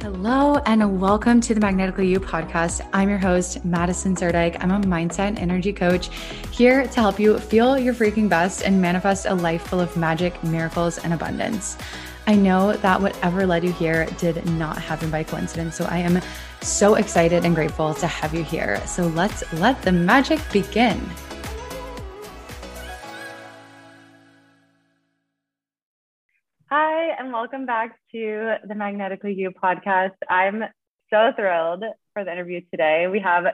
Hello, and welcome to the Magnetically You podcast. I'm your host, Madison Zerdike. I'm a mindset and energy coach here to help you feel your freaking best and manifest a life full of magic, miracles, and abundance. I know that whatever led you here did not happen by coincidence. So I am so excited and grateful to have you here. So let's let the magic begin. Welcome back to the Magnetically You podcast. I'm so thrilled for the interview today. We have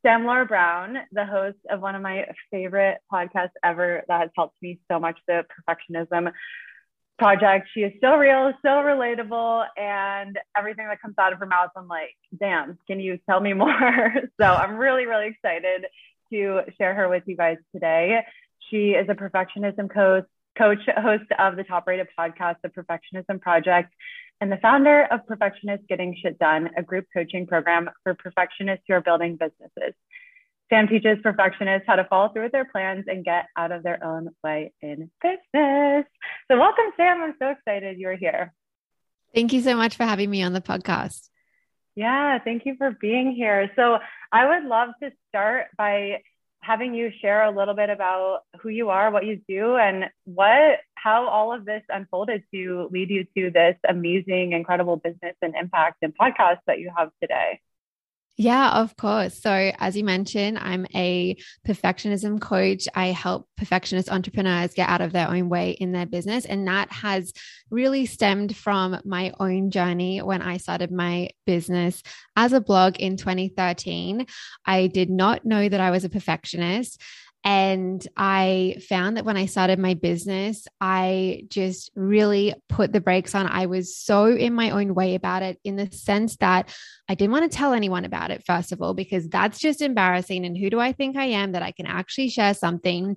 Sam Laura Brown, the host of one of my favorite podcasts ever that has helped me so much, the Perfectionism Project. She is so real, so relatable, and everything that comes out of her mouth, I'm like, damn, can you tell me more? so I'm really, really excited to share her with you guys today. She is a perfectionism coach, coach, host of the top rated podcast, The Perfectionism Project, and the founder of Perfectionist Getting Shit Done, a group coaching program for perfectionists who are building businesses. Sam teaches perfectionists how to follow through with their plans and get out of their own way in business. So, welcome, Sam. I'm so excited you're here. Thank you so much for having me on the podcast. Yeah, thank you for being here. So, I would love to start by having you share a little bit about who you are, what you do, and what how all of this unfolded to lead you to this amazing, incredible business and impact and podcast that you have today. Yeah, of course. So, as you mentioned, I'm a perfectionism coach. I help perfectionist entrepreneurs get out of their own way in their business. And that has really stemmed from my own journey when I started my business as a blog in 2013. I did not know that I was a perfectionist. And I found that when I started my business, I just really put the brakes on. I was so in my own way about it in the sense that I didn't want to tell anyone about it, first of all, because that's just embarrassing. And who do I think I am that I can actually share something?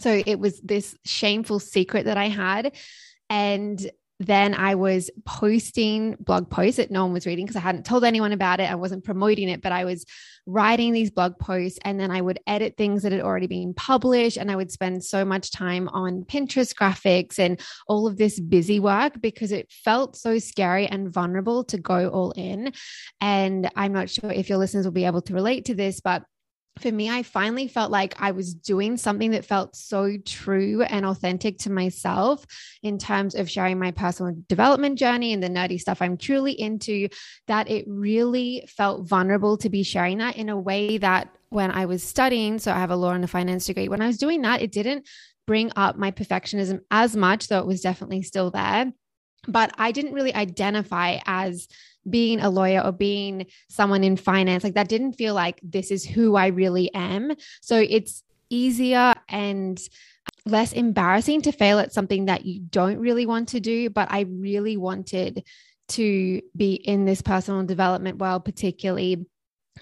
So it was this shameful secret that I had. And then I was posting blog posts that no one was reading because I hadn't told anyone about it. I wasn't promoting it, but I was writing these blog posts and then I would edit things that had already been published. And I would spend so much time on Pinterest graphics and all of this busy work because it felt so scary and vulnerable to go all in. And I'm not sure if your listeners will be able to relate to this, but for me, I finally felt like I was doing something that felt so true and authentic to myself in terms of sharing my personal development journey and the nerdy stuff I'm truly into, that it really felt vulnerable to be sharing that in a way that when I was studying, so I have a law and a finance degree, when I was doing that, it didn't bring up my perfectionism as much, though it was definitely still there. But I didn't really identify as being a lawyer or being someone in finance, like that didn't feel like this is who I really am. So it's easier and less embarrassing to fail at something that you don't really want to do. But I really wanted to be in this personal development world, particularly.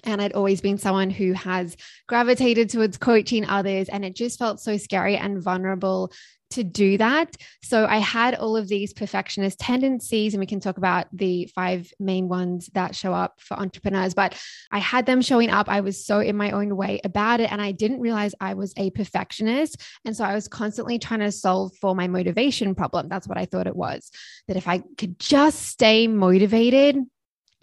And I'd always been someone who has gravitated towards coaching others. And it just felt so scary and vulnerable to do that. So I had all of these perfectionist tendencies, and we can talk about the five main ones that show up for entrepreneurs. But I had them showing up. I was so in my own way about it, and I didn't realize I was a perfectionist. And so I was constantly trying to solve for my motivation problem. That's what I thought it was. That if I could just stay motivated,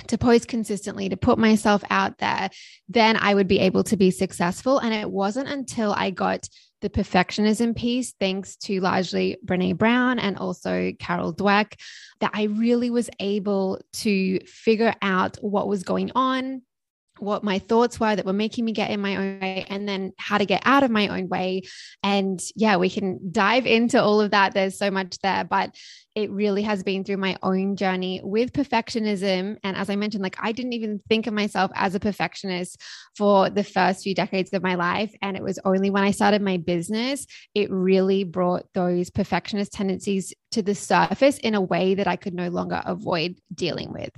to post consistently, to put myself out there, then I would be able to be successful. And it wasn't until I got the perfectionism piece, thanks to largely Brene Brown and also Carol Dweck, that I really was able to figure out what was going on, what my thoughts were that were making me get in my own way and then how to get out of my own way. And yeah we can dive into all of that. There's so much there but it really has been through my own journey with perfectionism. And as i mentioned like i didn't even think of myself as a perfectionist for the first few decades of my life. And it was only when i started my business it really brought those perfectionist tendencies to the surface in a way that i could no longer avoid dealing with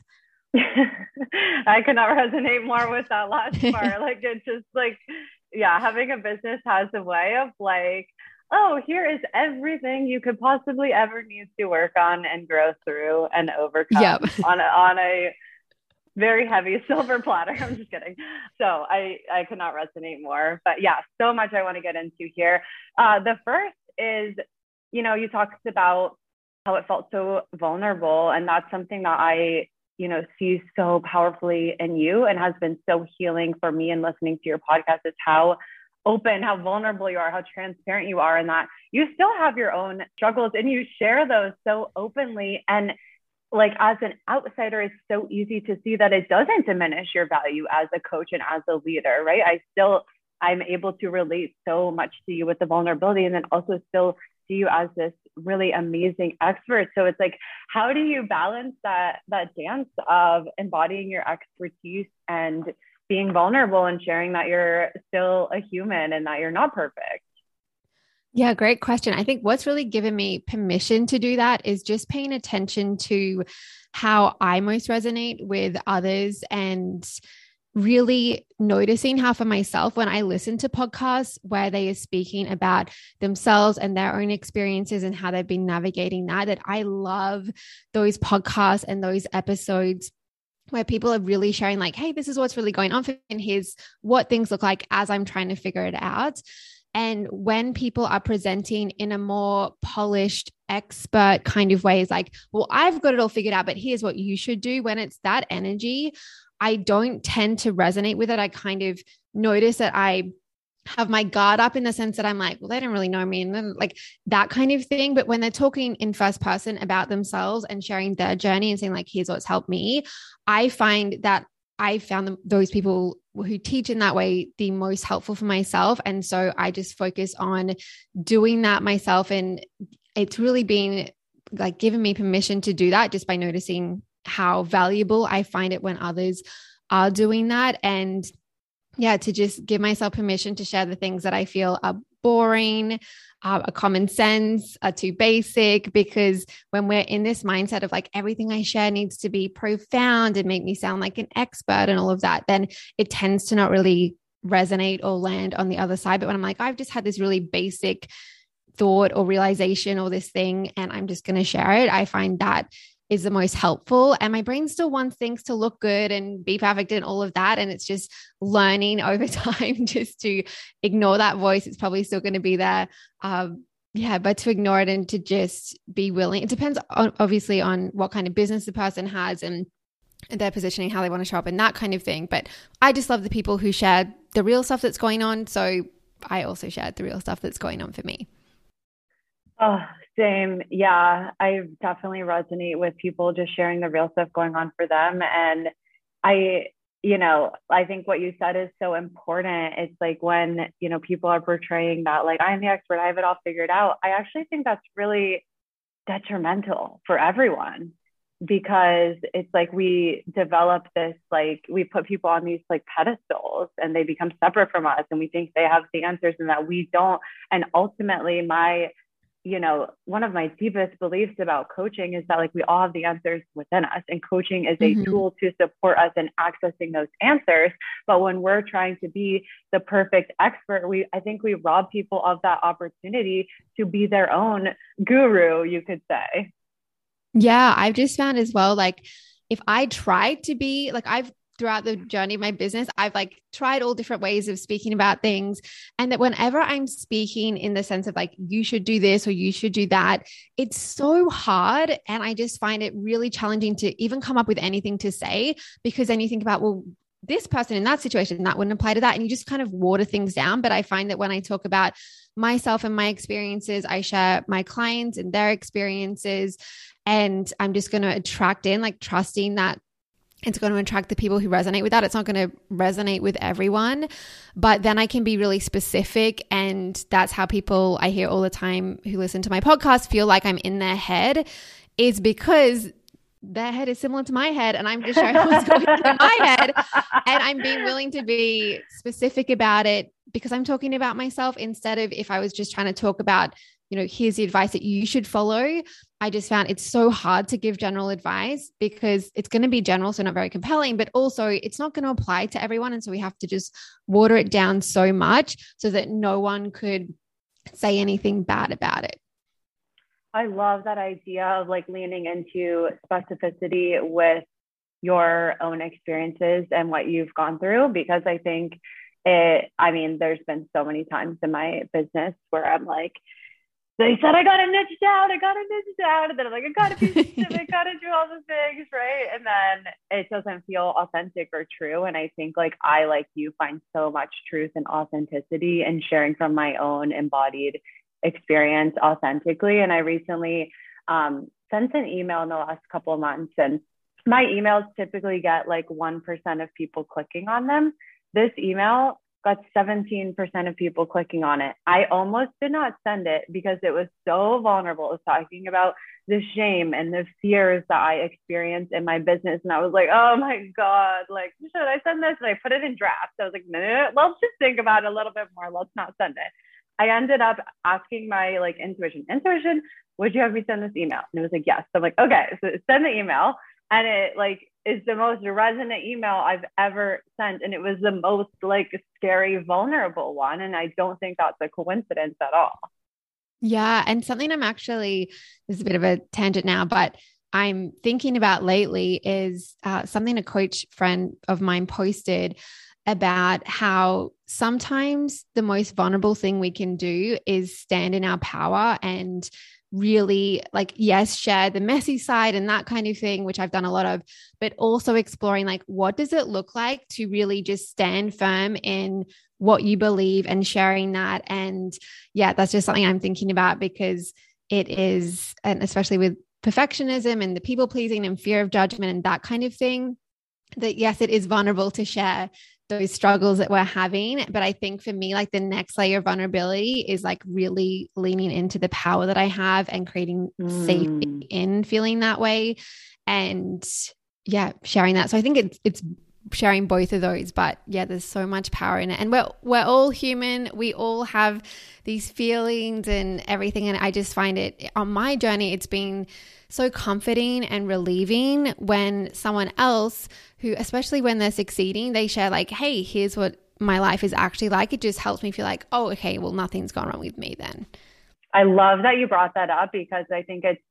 I cannot resonate more with that last part. like it's just like, yeah, having a business has a way of like, oh, here is everything you could possibly ever need to work on and grow through and overcome yep. on a, on a very heavy silver platter. I'm just kidding. So I I could not resonate more. But yeah, so much I want to get into here. Uh, the first is, you know, you talked about how it felt so vulnerable, and that's something that I you know, sees so powerfully in you and has been so healing for me and listening to your podcast is how open, how vulnerable you are, how transparent you are, and that you still have your own struggles and you share those so openly. And like as an outsider, it's so easy to see that it doesn't diminish your value as a coach and as a leader, right? I still, I'm able to relate so much to you with the vulnerability and then also still see you as this really amazing experts. So it's like, how do you balance that that dance of embodying your expertise and being vulnerable and sharing that you're still a human and that you're not perfect? Yeah, great question. I think what's really given me permission to do that is just paying attention to how I most resonate with others and really noticing how for myself when I listen to podcasts where they are speaking about themselves and their own experiences and how they've been navigating that that I love those podcasts and those episodes where people are really sharing like hey this is what's really going on for me and here's what things look like as I'm trying to figure it out and when people are presenting in a more polished, expert kind of way, is like, well, I've got it all figured out, but here's what you should do. When it's that energy, I don't tend to resonate with it. I kind of notice that I have my guard up in the sense that I'm like, well, they don't really know me and then like that kind of thing. But when they're talking in first person about themselves and sharing their journey and saying, like, here's what's helped me, I find that I found them, those people who teach in that way the most helpful for myself. And so I just focus on doing that myself. And it's really been like giving me permission to do that just by noticing how valuable I find it when others are doing that. And yeah, to just give myself permission to share the things that I feel are boring, uh, a common sense, are too basic. Because when we're in this mindset of like everything I share needs to be profound and make me sound like an expert and all of that, then it tends to not really resonate or land on the other side. But when I'm like, I've just had this really basic thought or realization or this thing, and I'm just going to share it, I find that is the most helpful. And my brain still wants things to look good and be perfect and all of that. And it's just learning over time just to ignore that voice. It's probably still going to be there. Um, yeah, but to ignore it and to just be willing. It depends on, obviously on what kind of business the person has and their positioning, how they want to show up, and that kind of thing. But I just love the people who share the real stuff that's going on. So I also shared the real stuff that's going on for me. Oh, same. Yeah, I definitely resonate with people just sharing the real stuff going on for them. And I, you know, I think what you said is so important. It's like when, you know, people are portraying that, like, I'm the expert, I have it all figured out. I actually think that's really detrimental for everyone because it's like we develop this like we put people on these like pedestals and they become separate from us and we think they have the answers and that we don't and ultimately my you know, one of my deepest beliefs about coaching is that like we all have the answers within us, and coaching is a mm-hmm. tool to support us in accessing those answers. But when we're trying to be the perfect expert, we I think we rob people of that opportunity to be their own guru, you could say. Yeah, I've just found as well, like if I try to be like I've throughout the journey of my business, I've like tried all different ways of speaking about things. And that whenever I'm speaking in the sense of like, you should do this or you should do that, it's so hard. And I just find it really challenging to even come up with anything to say because then you think about, well, this person in that situation, that wouldn't apply to that. And you just kind of water things down. But I find that when I talk about myself and my experiences, I share my clients and their experiences. And I'm just going to attract in, like, trusting that it's going to attract the people who resonate with that. It's not going to resonate with everyone, but then I can be really specific. And that's how people I hear all the time who listen to my podcast feel like I'm in their head, is because their head is similar to my head. And I'm just showing what's going on in my head. And I'm being willing to be specific about it because I'm talking about myself instead of if I was just trying to talk about you know, here's the advice that you should follow. I just found it's so hard to give general advice because it's going to be general, so not very compelling, but also it's not going to apply to everyone. And so we have to just water it down so much so that no one could say anything bad about it. I love that idea of like leaning into specificity with your own experiences and what you've gone through because I think it, I mean, there's been so many times in my business where I'm like, they said I gotta niche down, I gotta niche down. And then I'm like, I gotta be specific, I gotta do all the things, right? And then it doesn't feel authentic or true. And I think like I, like you, find so much truth and authenticity and sharing from my own embodied experience authentically. And I recently um, sent an email in the last couple of months, and my emails typically get like 1% of people clicking on them. This email got 17% of people clicking on it. I almost did not send it because it was so vulnerable. It was talking about the shame and the fears that I experienced in my business. And I was like, oh my God, like, should I send this? And I put it in draft. I was like, no, no, let's just think about it a little bit more. Let's not send it. I ended up asking my like intuition, intuition, would you have me send this email? And it was like, yes. So I'm like, okay, so send the email. And it like is the most resonant email I've ever sent. And it was the most like scary, vulnerable one. And I don't think that's a coincidence at all. Yeah. And something I'm actually, this is a bit of a tangent now, but I'm thinking about lately is uh, something a coach friend of mine posted about how sometimes the most vulnerable thing we can do is stand in our power and really like yes share the messy side and that kind of thing which I've done a lot of but also exploring like what does it look like to really just stand firm in what you believe and sharing that? And yeah that's just something I'm thinking about because it is and especially with perfectionism and the people pleasing and fear of judgment and that kind of thing that yes it is vulnerable to share those struggles that we're having. But I think for me, like the next layer of vulnerability is like really leaning into the power that I have and creating mm. safety in feeling that way. And yeah, sharing that. So I think it's it's sharing both of those but yeah there's so much power in it and we're we're all human we all have these feelings and everything and I just find it on my journey it's been so comforting and relieving when someone else who, especially when they're succeeding, they share, like, hey, here's what my life is actually like. It just helps me feel like, oh, okay, well, nothing's gone wrong with me then. I love that you brought that up because I think it's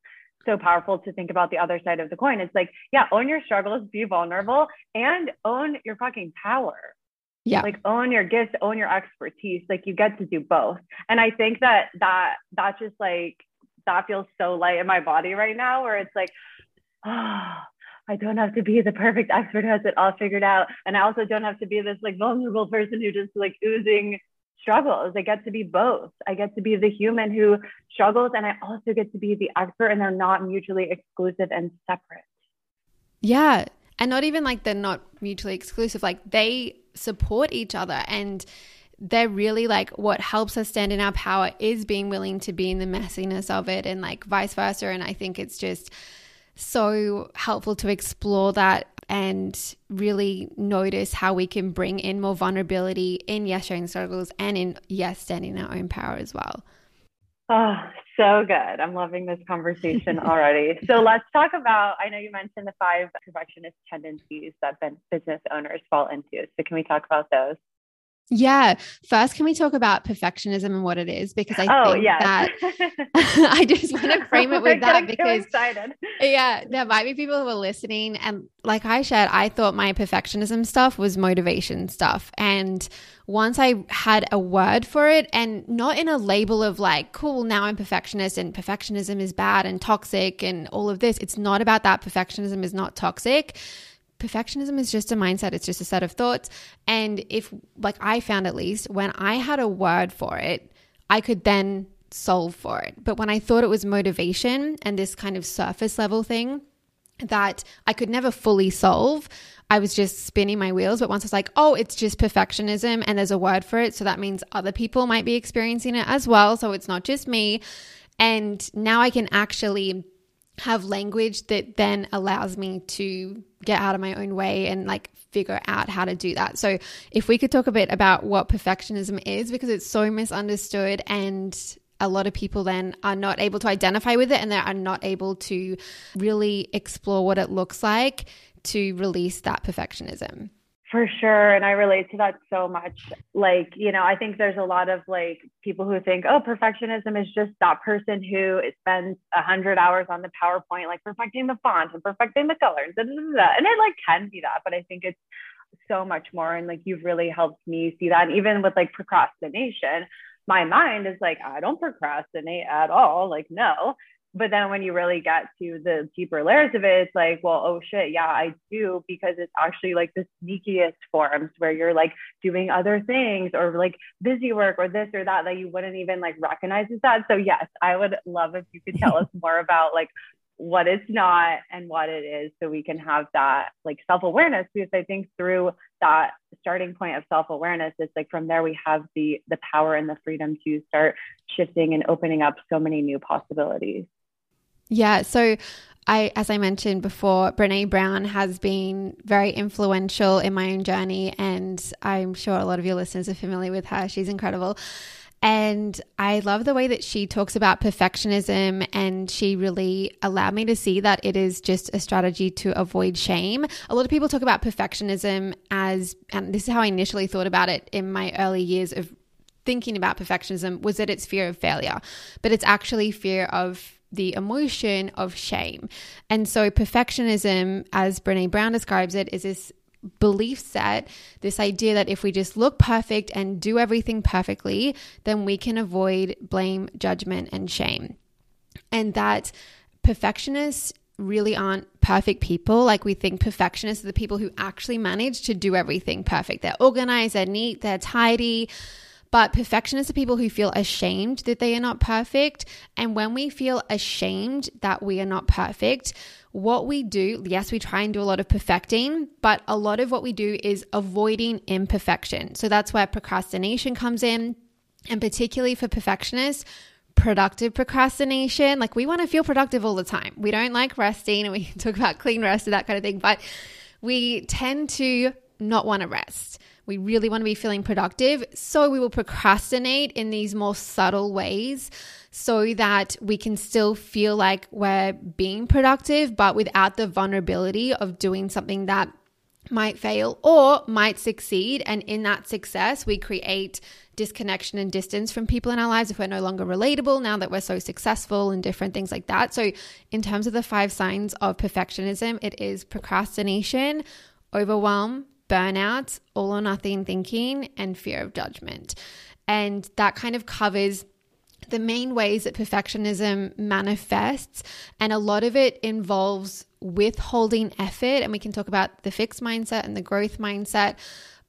so powerful to think about the other side of the coin. It's like, yeah, own your struggles, be vulnerable, and own your fucking power. Yeah. Like own your gifts, own your expertise. Like you get to do both. And I think that that that just like that feels so light in my body right now where it's like, oh, I don't have to be the perfect expert who has it all figured out. And I also don't have to be this like vulnerable person who just like oozing struggles. I get to be both. I get to be the human who struggles and I also get to be the expert and they're not mutually exclusive and separate. Yeah. And not even like they're not mutually exclusive. Like they support each other and they're really like what helps us stand in our power is being willing to be in the messiness of it and like vice versa. And I think it's just so helpful to explore that and really notice how we can bring in more vulnerability in yes sharing struggles and in yes standing in our own power as well. Oh, so good. I'm loving this conversation already. so let's talk about I know you mentioned the five perfectionist tendencies that business owners fall into. So can we talk about those? Yeah. First, can we talk about perfectionism and what it is? Because I oh, think yes. that I just want to frame it with that because yeah, there might be people who are listening. And like I shared, I thought my perfectionism stuff was motivation stuff. And once I had a word for it and not in a label of like, cool, now I'm perfectionist and perfectionism is bad and toxic and all of this, it's not about that. Perfectionism is not toxic perfectionism is just a mindset, it's just a set of thoughts. And if, like I found at least, when I had a word for it, I could then solve for it. But when I thought it was motivation and this kind of surface level thing that I could never fully solve, I was just spinning my wheels. But once I was like, oh, it's just perfectionism and there's a word for it. So that means other people might be experiencing it as well. So it's not just me. And now I can actually have language that then allows me to get out of my own way and like figure out how to do that. So, if we could talk a bit about what perfectionism is, because it's so misunderstood and a lot of people then are not able to identify with it and they are not able to really explore what it looks like to release that perfectionism. For sure. And I relate to that so much. Like, you know, I think there's a lot of like people who think, oh, perfectionism is just that person who spends a hundred hours on the PowerPoint, like perfecting the font and perfecting the colors. And it like can be that, but I think it's so much more. And like you've really helped me see that. And even with like procrastination, my mind is like, I don't procrastinate at all. Like, no. But then when you really get to the deeper layers of it, it's like, well, oh shit, yeah, I do, because it's actually like the sneakiest forms where you're like doing other things or like busy work or this or that that you wouldn't even like recognize as that. So yes, I would love if you could tell us more about like what it's not and what it is so we can have that like self-awareness because i think through that starting point of self-awareness it's like from there we have the the power and the freedom to start shifting and opening up so many new possibilities yeah so I, as I mentioned before, Brene Brown has been very influential in my own journey, and I'm sure a lot of your listeners are familiar with her. She's incredible. And I love the way that she talks about perfectionism, and she really allowed me to see that it is just a strategy to avoid shame. A lot of people talk about perfectionism as, and this is how I initially thought about it in my early years of thinking about perfectionism, was that it's fear of failure, but it's actually fear of the emotion of shame. And so, perfectionism, as Brene Brown describes it, is this belief set, this idea that if we just look perfect and do everything perfectly, then we can avoid blame, judgment, and shame. And that perfectionists really aren't perfect people. Like we think perfectionists are the people who actually manage to do everything perfect. They're organized, they're neat, they're tidy. But perfectionists are people who feel ashamed that they are not perfect. And when we feel ashamed that we are not perfect, what we do, yes, we try and do a lot of perfecting, but a lot of what we do is avoiding imperfection. So that's where procrastination comes in. And particularly for perfectionists, productive procrastination. Like we want to feel productive all the time. We don't like resting, and we talk about clean rest and that kind of thing, but we tend to not want to rest. We really want to be feeling productive. So we will procrastinate in these more subtle ways so that we can still feel like we're being productive, but without the vulnerability of doing something that might fail or might succeed. And in that success, we create disconnection and distance from people in our lives if we're no longer relatable now that we're so successful and different things like that. So, in terms of the five signs of perfectionism, it is procrastination, overwhelm, burnout, all or nothing thinking, and fear of judgment. And that kind of covers the main ways that perfectionism manifests, and a lot of it involves withholding effort. And we can talk about the fixed mindset and the growth mindset.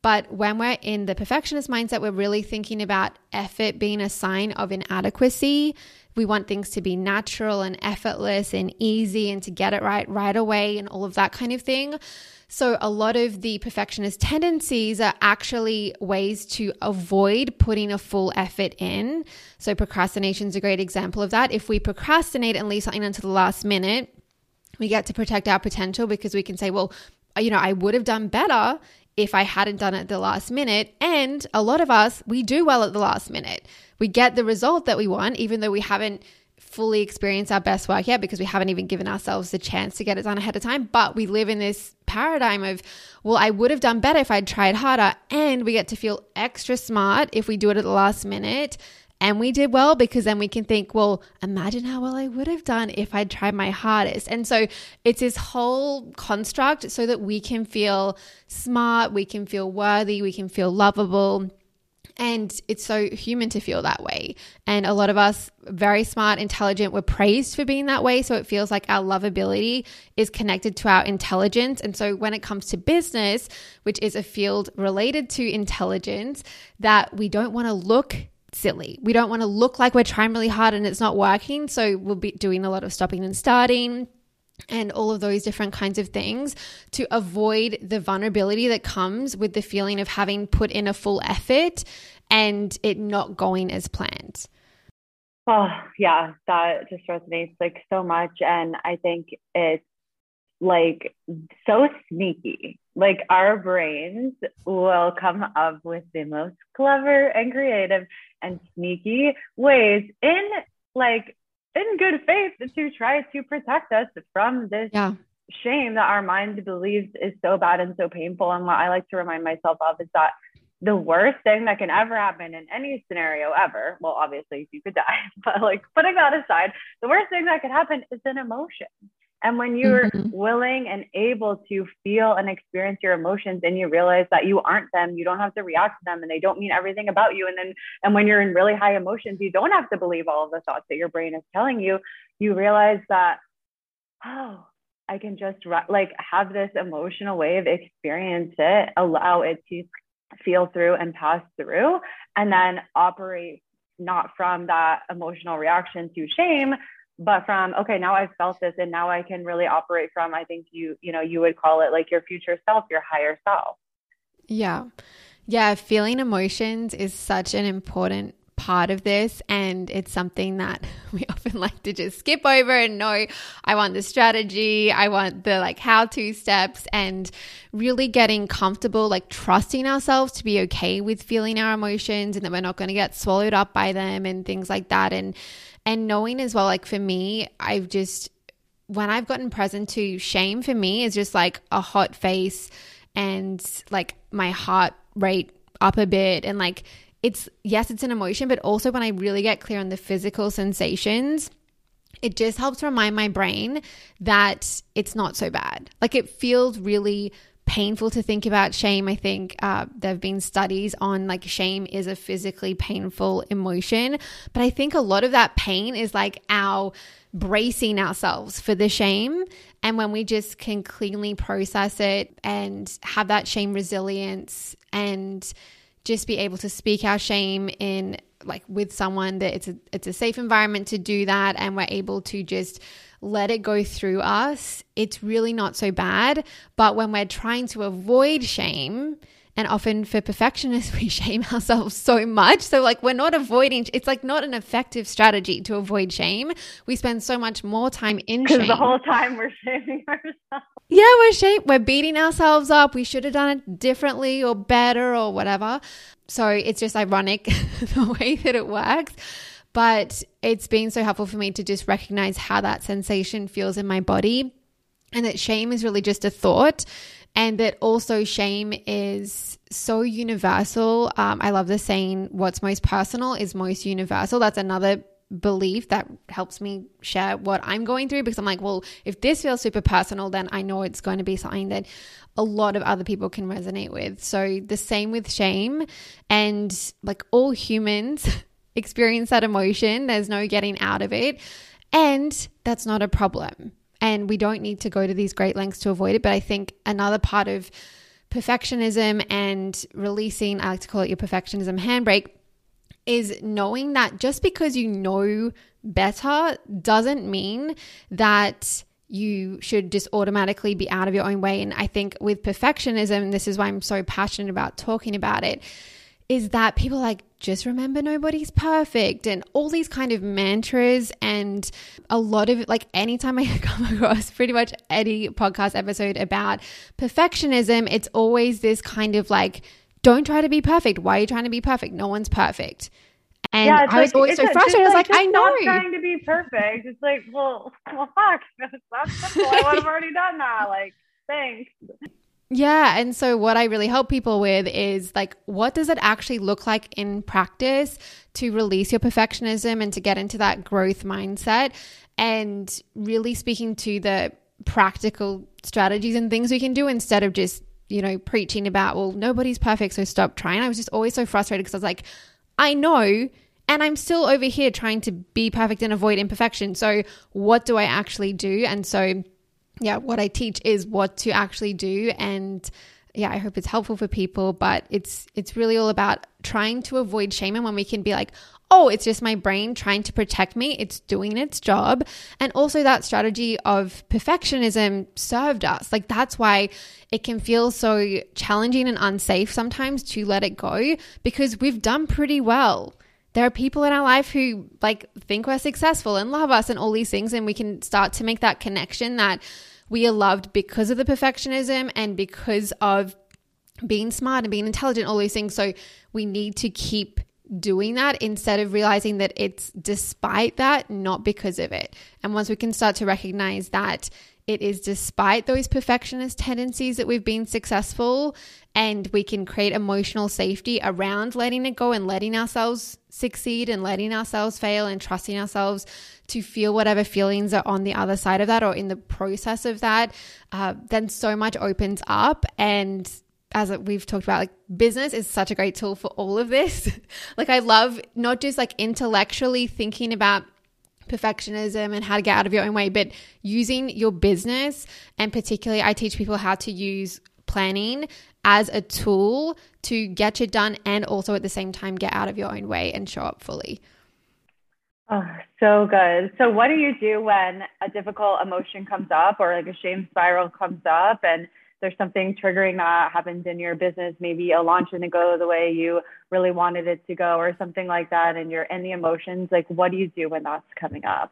But when we're in the perfectionist mindset, we're really thinking about effort being a sign of inadequacy. We want things to be natural and effortless and easy and to get it right right away and all of that kind of thing. So, a lot of the perfectionist tendencies are actually ways to avoid putting a full effort in. So, procrastination is a great example of that. If we procrastinate and leave something until the last minute, we get to protect our potential because we can say, well, you know, I would have done better if I hadn't done it at the last minute. And a lot of us, we do well at the last minute. We get the result that we want, even though we haven't fully experience our best work yet because we haven't even given ourselves the chance to get it done ahead of time. But we live in this paradigm of, well, I would have done better if I'd tried harder. And we get to feel extra smart if we do it at the last minute. And we did well because then we can think, well, imagine how well I would have done if I'd tried my hardest. And so it's this whole construct so that we can feel smart, we can feel worthy, we can feel lovable and it's so human to feel that way. And a lot of us, very smart, intelligent, we're praised for being that way. So it feels like our lovability is connected to our intelligence. And so when it comes to business, which is a field related to intelligence, that we don't want to look silly. We don't want to look like we're trying really hard and it's not working. So we'll be doing a lot of stopping and starting and all of those different kinds of things to avoid the vulnerability that comes with the feeling of having put in a full effort and it not going as planned. Oh, yeah, that just resonates like so much. And I think it's like so sneaky. Like our brains will come up with the most clever and creative and sneaky ways in like in good faith to try to protect us from this yeah. shame that our mind believes is so bad and so painful. And what I like to remind myself of is that the worst thing that can ever happen in any scenario ever, well, obviously you could die, but like putting that aside, the worst thing that could happen is an emotion. And when you're mm-hmm. willing and able to feel and experience your emotions and you realize that you aren't them, you don't have to react to them and they don't mean everything about you. And then, and when you're in really high emotions, you don't have to believe all of the thoughts that your brain is telling you. You realize that, oh, I can just like have this emotional wave, experience it, allow it to feel through and pass through, and then operate not from that emotional reaction to shame, but from okay now i've felt this and now i can really operate from i think you you know you would call it like your future self your higher self. Yeah. Yeah feeling emotions is such an important part of this and it's something that we often like to just skip over and know I want the strategy, I want the like how to steps and really getting comfortable like trusting ourselves to be okay with feeling our emotions and that we're not going to get swallowed up by them and things like that. And and knowing as well, like for me, I've just, when I've gotten present to shame for me is just like a hot face and like my heart rate up a bit. And like, it's, yes, it's an emotion, but also when I really get clear on the physical sensations, it just helps remind my brain that it's not so bad. Like it feels really painful to think about shame. I think uh, there have been studies on like shame is a physically painful emotion, but I think a lot of that pain is like our bracing ourselves for the shame. And when we just can cleanly process it and have that shame resilience and just be able to speak our shame in like with someone that it's a it's a safe environment to do that and we're able to just let it go through us, it's really not so bad. But when we're trying to avoid shame, and often for perfectionists, we shame ourselves so much. So, like, we're not avoiding, it's like not an effective strategy to avoid shame. We spend so much more time in shame. Because the whole time we're shaming ourselves. Yeah, we're shame. We're beating ourselves up. We should have done it differently or better or whatever. So, it's just ironic the way that it works. But it's been so helpful for me to just recognize how that sensation feels in my body and that shame is really just a thought and that also shame is so universal. Um, I love the saying, what's most personal is most universal. That's another belief that helps me share what I'm going through because I'm like, well, if this feels super personal, then I know it's going to be something that a lot of other people can resonate with. So the same with shame and like all humans experience that emotion. There's no getting out of it. And that's not a problem. And we don't need to go to these great lengths to avoid it. But I think another part of perfectionism and releasing, I like to call it your perfectionism handbrake, is knowing that just because you know better doesn't mean that you should just automatically be out of your own way. And I think with perfectionism, this is why I'm so passionate about talking about it, is that people like just remember nobody's perfect and all these kind of mantras and a lot of like anytime I come across pretty much any podcast episode about perfectionism it's always this kind of like don't try to be perfect why are you trying to be perfect no one's perfect and yeah, I was like, always so frustrated. I was like, I know. trying to be perfect. It's like, well, well, fuck. That's simple. I would have already done that. Like, thanks. Yeah. And so, what I really help people with is like, what does it actually look like in practice to release your perfectionism and to get into that growth mindset? And really speaking to the practical strategies and things we can do instead of just, you know, preaching about, well, nobody's perfect, so stop trying. I was just always so frustrated because I was like, I know. And I'm still over here trying to be perfect and avoid imperfection. So, what do I actually do? And so, yeah, what I teach is what to actually do and yeah, I hope it's helpful for people, but it's it's really all about trying to avoid shame and when we can be like, "Oh, it's just my brain trying to protect me. It's doing its job." And also that strategy of perfectionism served us. Like that's why it can feel so challenging and unsafe sometimes to let it go because we've done pretty well there are people in our life who like think we're successful and love us and all these things and we can start to make that connection that we are loved because of the perfectionism and because of being smart and being intelligent all these things. So we need to keep doing that instead of realizing that it's despite that not because of it. And once we can start to recognize that it is despite those perfectionist tendencies that we've been successful and we can create emotional safety around letting it go and letting ourselves succeed and letting ourselves fail and trusting ourselves to feel whatever feelings are on the other side of that or in the process of that, uh, then so much opens up. And as we've talked about, like business is such a great tool for all of this. like, I love not just like intellectually thinking about perfectionism and how to get out of your own way, but using your business. And particularly, I teach people how to use planning as a tool to get you done and also at the same time get out of your own way and show up fully. Oh, so good. So, what do you do when a difficult emotion comes up or like a shame spiral comes up and there's something triggering that happens in your business? Maybe a launch didn't go the way you really wanted it to go or something like that, and you're in the emotions. Like, what do you do when that's coming up?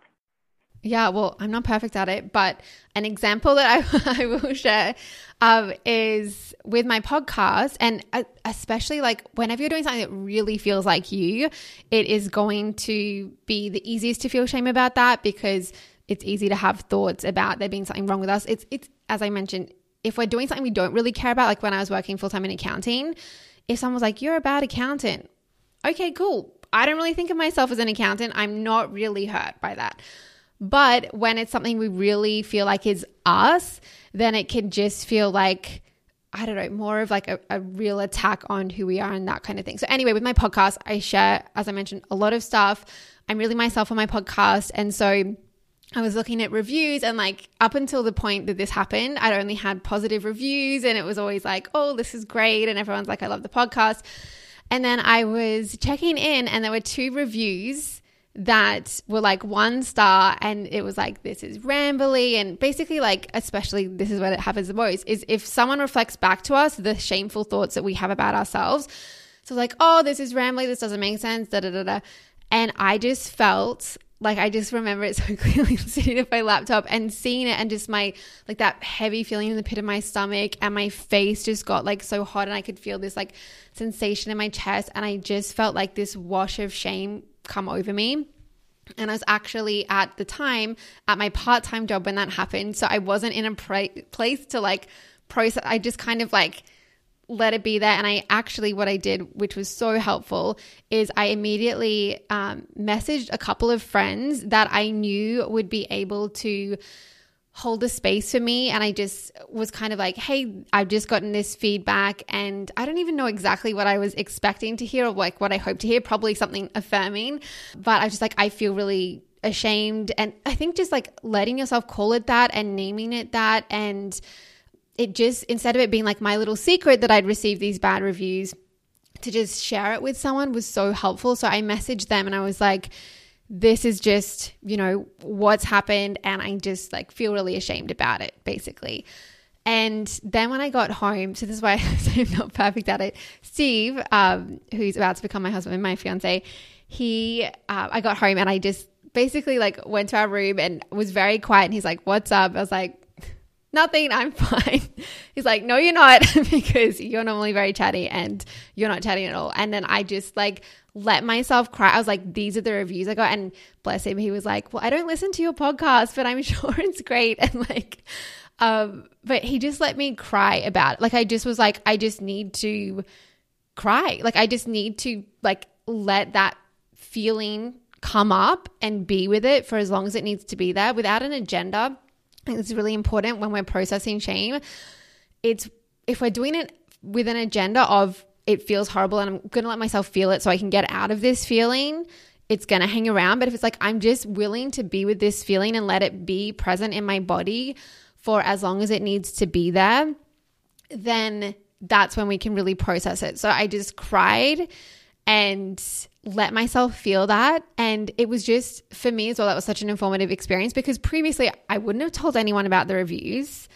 Yeah, well, I'm not perfect at it, but an example that I, I will share um, is with my podcast, and especially like whenever you're doing something that really feels like you, it is going to be the easiest to feel shame about that because it's easy to have thoughts about there being something wrong with us. It's it's as I mentioned, if we're doing something we don't really care about, like when I was working full time in accounting, if someone was like, "You're a bad accountant," okay, cool. I don't really think of myself as an accountant. I'm not really hurt by that. But when it's something we really feel like is us, then it can just feel like, I don't know, more of like a, a, real attack on who we are and that kind of thing. So, anyway, with my podcast, I share, as I mentioned, a lot of stuff. I'm really myself on my podcast. And so, I was looking at reviews and like up until the point that this happened, I'd only had positive reviews and it was always like, oh, this is great. And everyone's like, I love the podcast. And then I was checking in and there were two reviews that were like one star and it was like this is rambly and basically like especially this is what it happens the most is if someone reflects back to us the shameful thoughts that we have about ourselves. So like oh this is rambly this doesn't make sense da da da da. And i just felt like I just remember it so clearly sitting at my laptop and seeing it and just my like that heavy feeling in the pit of my stomach and my face just got like so hot and I could feel this like sensation in my chest and I just felt like this wash of shame come over me. And I was actually at the time at my part time job when that happened. So I wasn't in a place to like process. I just kind of like let it be there. And I actually, what I did, which was so helpful, is I immediately um, messaged a couple of friends that I knew would be able to hold a space for me and I just was kind of like, hey, I've just gotten this feedback and I don't even know exactly what I was expecting to hear or like what I hope to hear, probably something affirming. But I just like, I feel really ashamed. And I think just like letting yourself call it that and naming it that and it just instead of it being like my little secret that I'd received these bad reviews to just share it with someone was so helpful. So I messaged them and I was like, this is just, you know, what's happened. And I just like feel really ashamed about it, basically. And then when I got home, so this is why I say I'm not perfect at it. Steve, um, who's about to become my husband and my fiance, he, uh, I got home and I just basically like went to our room and was very quiet. And he's like, "What's up?" I was like, "Nothing. I'm fine." He's like, "No, you're not, because you're normally very chatty and you're not chatty at all." And then I just like let myself cry. I was like, these are the reviews I got. And bless him, he was like, well, I don't listen to your podcast, but I'm sure it's great. And like, um, but he just let me cry about it. Like, I just was like, I just need to cry. Like, I just need to like let that feeling come up and be with it for as long as it needs to be there without an agenda. It's really important when we're processing shame. It's if we're doing it with an agenda of it feels horrible and I'm going to let myself feel it so I can get out of this feeling, it's going to hang around. But if it's like, I'm just willing to be with this feeling and let it be present in my body for as long as it needs to be there, then that's when we can really process it. So I just cried and let myself feel that. And it was just, for me as well, that was such an informative experience because previously I wouldn't have told anyone about the reviews.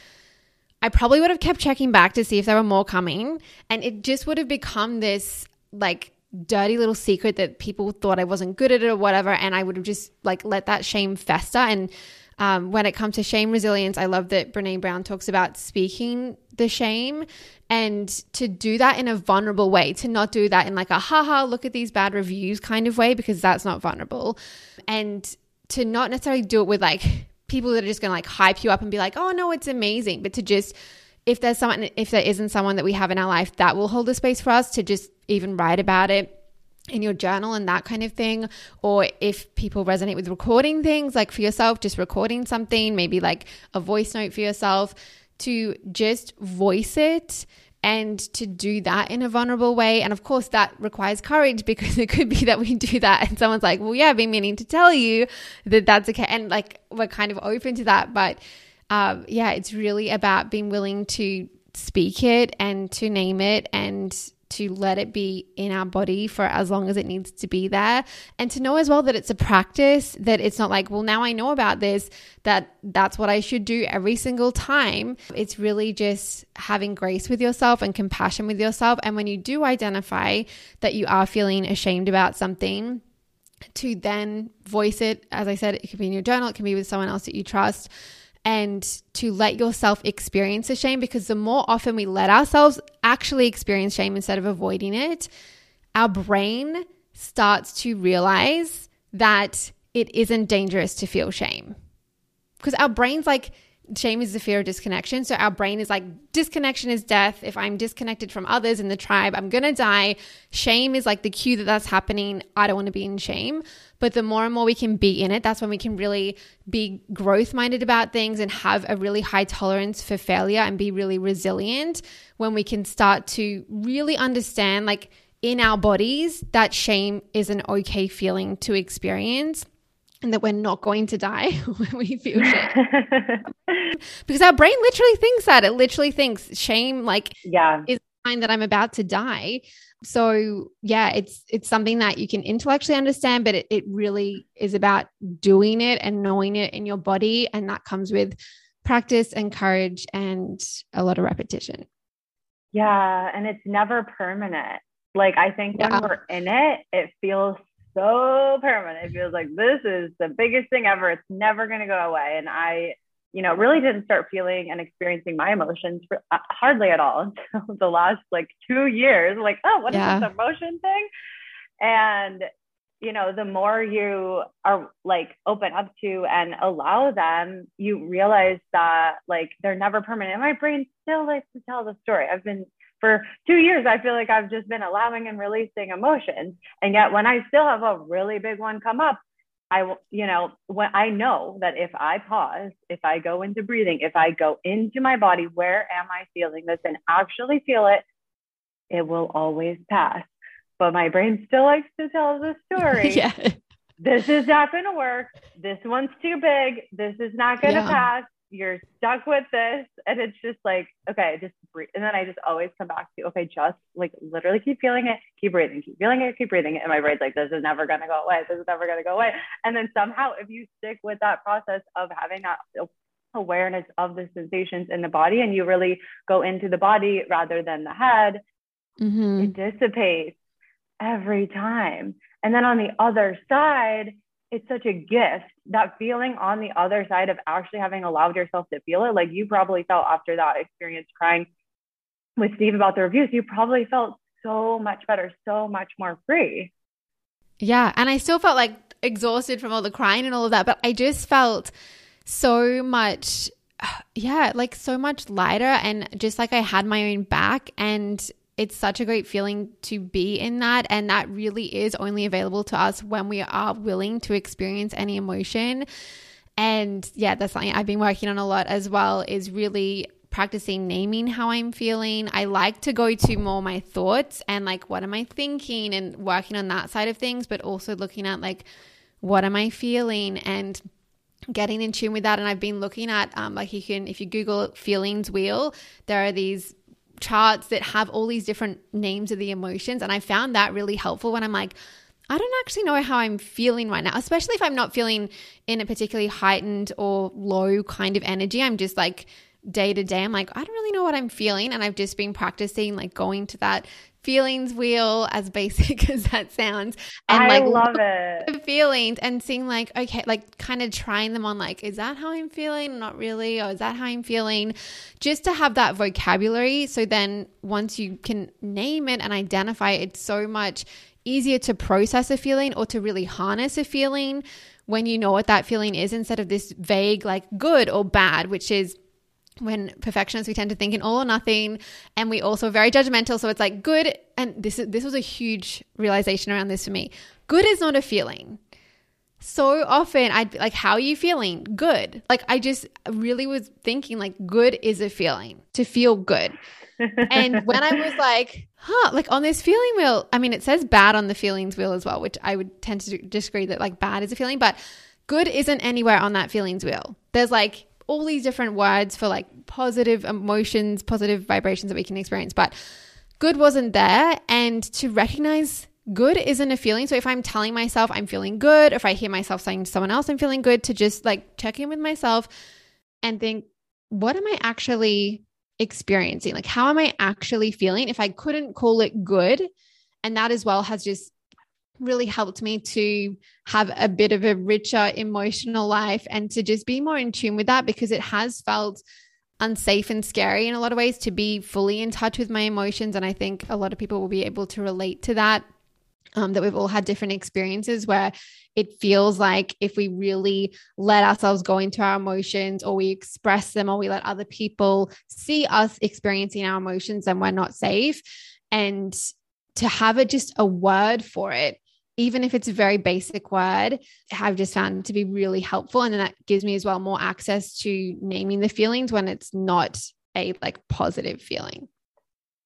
I probably would have kept checking back to see if there were more coming. And it just would have become this like dirty little secret that people thought I wasn't good at it or whatever. And I would have just like let that shame fester. And um, when it comes to shame resilience, I love that Brene Brown talks about speaking the shame and to do that in a vulnerable way, to not do that in like a haha, look at these bad reviews kind of way, because that's not vulnerable. And to not necessarily do it with like people that are just going to like hype you up and be like, oh no, it's amazing. But to just, if there's someone, if there isn't someone that we have in our life that will hold a space for us to just even write about it in your journal and that kind of thing. Or if people resonate with recording things, like for yourself, just recording something, maybe like a voice note for yourself, to just voice it and to do that in a vulnerable way. And of course, that requires courage because it could be that we do that and someone's like, well, yeah, I've been meaning to tell you that that's okay. And like, we're kind of open to that. But um, yeah, it's really about being willing to speak it and to name it and to let it be in our body for as long as it needs to be there and to know as well that it's a practice that it's not like well now I know about this that that's what I should do every single time. It's really just having grace with yourself and compassion with yourself. And when you do identify that you are feeling ashamed about something to then voice it. As I said it could be in your journal it can be with someone else that you trust and to let yourself experience the shame because the more often we let ourselves actually experience shame instead of avoiding it, our brain starts to realize that it isn't dangerous to feel shame. Because our brain's like, shame is the fear of disconnection. So our brain is like, disconnection is death. If I'm disconnected from others in the tribe, I'm going to die. Shame is like the cue that that's happening. I don't want to be in shame. But the more and more we can be in it, that's when we can really be growth minded about things and have a really high tolerance for failure and be really resilient. When we can start to really understand, like, in our bodies, that shame is an okay feeling to experience and that we're not going to die when we feel shame. because our brain literally thinks that. It literally thinks shame like yeah. is a sign that I'm about to die. So yeah, it's it's something that you can intellectually understand, but it, it really is about doing it and knowing it in your body. And that comes with practice and courage and a lot of repetition. Yeah. And it's never permanent. Like I think yeah. when we're in it, it feels so permanent. It feels like this is the biggest thing ever. It's never going to go away. And I, you know, really didn't start feeling and experiencing my emotions for, uh, hardly at all until the last like two years. Like, oh, what yeah. is this emotion thing? And you know, the more you are like open up to and allow them, you realize that like they're never permanent. And my brain still likes to tell the story. I've been for two years, I feel like I've just been allowing and releasing emotions. And yet, when I still have a really big one come up, I, you know, when I know that if I pause, if I go into breathing, if I go into my body, where am I feeling this and actually feel it, it will always pass. But my brain still likes to tell the story. yeah. This is not going to work. This one's too big. This is not going to yeah. pass you're stuck with this. And it's just like okay just breathe. And then i just always come back to okay just like literally keep feeling it keep breathing keep feeling it keep breathing it. And my brain's like this is never going to go away. This is never going to go away. And then somehow if you stick with that process of having that awareness of the sensations in the body and you really go into the body rather than the head mm-hmm. it dissipates every time. And then on the other side it's such a gift that feeling on the other side of actually having allowed yourself to feel it. Like you probably felt after that experience crying with steve about the reviews you probably felt so much better so much more free. Yeah and i still felt like exhausted from all the crying and all of that but i just felt so much yeah like so much lighter and just like i had my own back and it's such a great feeling to be in that. And that really is only available to us when we are willing to experience any emotion. And yeah, that's something I've been working on a lot as well, is really practicing naming how I'm feeling. I like to go to more my thoughts and like, what am I thinking and working on that side of things, but also looking at like, what am I feeling and getting in tune with that. And I've been looking at, um, like, you can, if you Google feelings wheel, there are these charts that have all these different names of the emotions. And I found that really helpful when I'm like, I don't actually know how I'm feeling right now, especially if I'm not feeling in a particularly heightened or low kind of energy. I'm just like day to day, I'm like, I don't really know what I'm feeling. And I've just been practicing like going to that feelings wheel, as basic as that sounds. And I like love it. feelings and seeing like, okay, like kind of trying them on like, is that how I'm feeling? Not really. Or is that how I'm feeling? Just to have that vocabulary. So then once you can name it and identify it, it's so much easier to process a feeling or to really harness a feeling when you know what that feeling is instead of this vague, like good or bad, which is when perfectionists we tend to think in all or nothing and we also are very judgmental so it's like good and this is this was a huge realization around this for me good is not a feeling so often I'd be like, How are you feeling? Good. Like, I just really was thinking, like, good is a feeling to feel good. and when I was like, huh, like on this feeling wheel, I mean, it says bad on the feelings wheel as well, which I would tend to disagree that like bad is a feeling, but good isn't anywhere on that feelings wheel. There's like all these different words for like positive emotions, positive vibrations that we can experience, but good wasn't there. And to recognize good isn't a feeling. So if I'm telling myself I'm feeling good, if I hear myself saying to someone else I'm feeling good, to just like check in with myself and think, what am I actually experiencing? Like, how am I actually feeling? If I couldn't call it good, and that as well has just really helped me to have a bit of a richer emotional life and to just be more in tune with that because it has felt unsafe and scary in a lot of ways to be fully in touch with my emotions. And I think a lot of people will be able to relate to that um, that we've all had different experiences where it feels like if we really let ourselves go into our emotions or we express them or we let other people see us experiencing our emotions, then we're not safe. And to have it just a word for it, even if it's a very basic word, I've just found to be really helpful. And then that gives me as well more access to naming the feelings when it's not a like positive feeling.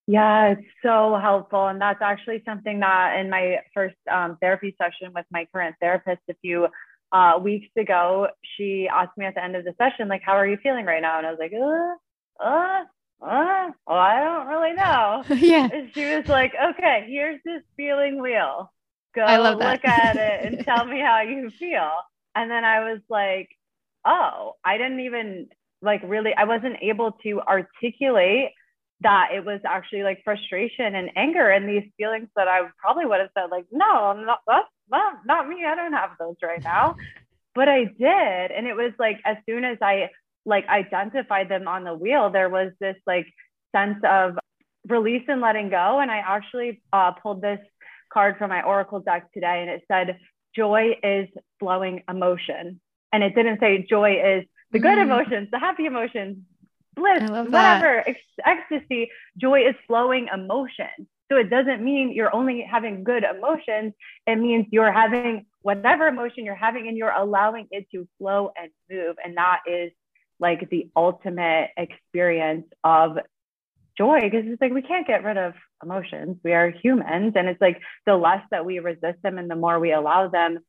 Yeah, it's so helpful. And that's actually something that in my first um, therapy session with my current therapist a few uh, weeks ago, she asked me at the end of the session, like, how are you feeling right now? And I was like, uh, uh, uh, well, I don't really know. yeah. And she was like, okay, here's this feeling wheel. Go look at it and tell me how you feel. And then I was like, oh, I didn't even like really, I wasn't able to articulate that it was actually like frustration and anger and these feelings that I probably would have said like, no, I'm not, that's not, not me. I don't have those right now. But I did. And it was like, as soon as I like identified them on the wheel, there was this like sense of release and letting go. And I actually uh, pulled this card from my Oracle deck today and it said, joy is flowing emotion. And it didn't say joy is the good mm. emotions, the happy emotions, bliss, whatever, ex- ecstasy, joy is flowing emotion. So it doesn't mean you're only having good emotions. It means you're having whatever emotion you're having and you're allowing it to flow and move. And that is like the ultimate experience of joy because it's like we can't get rid of emotions. We are humans. And it's like the less that we resist them and the more we allow them,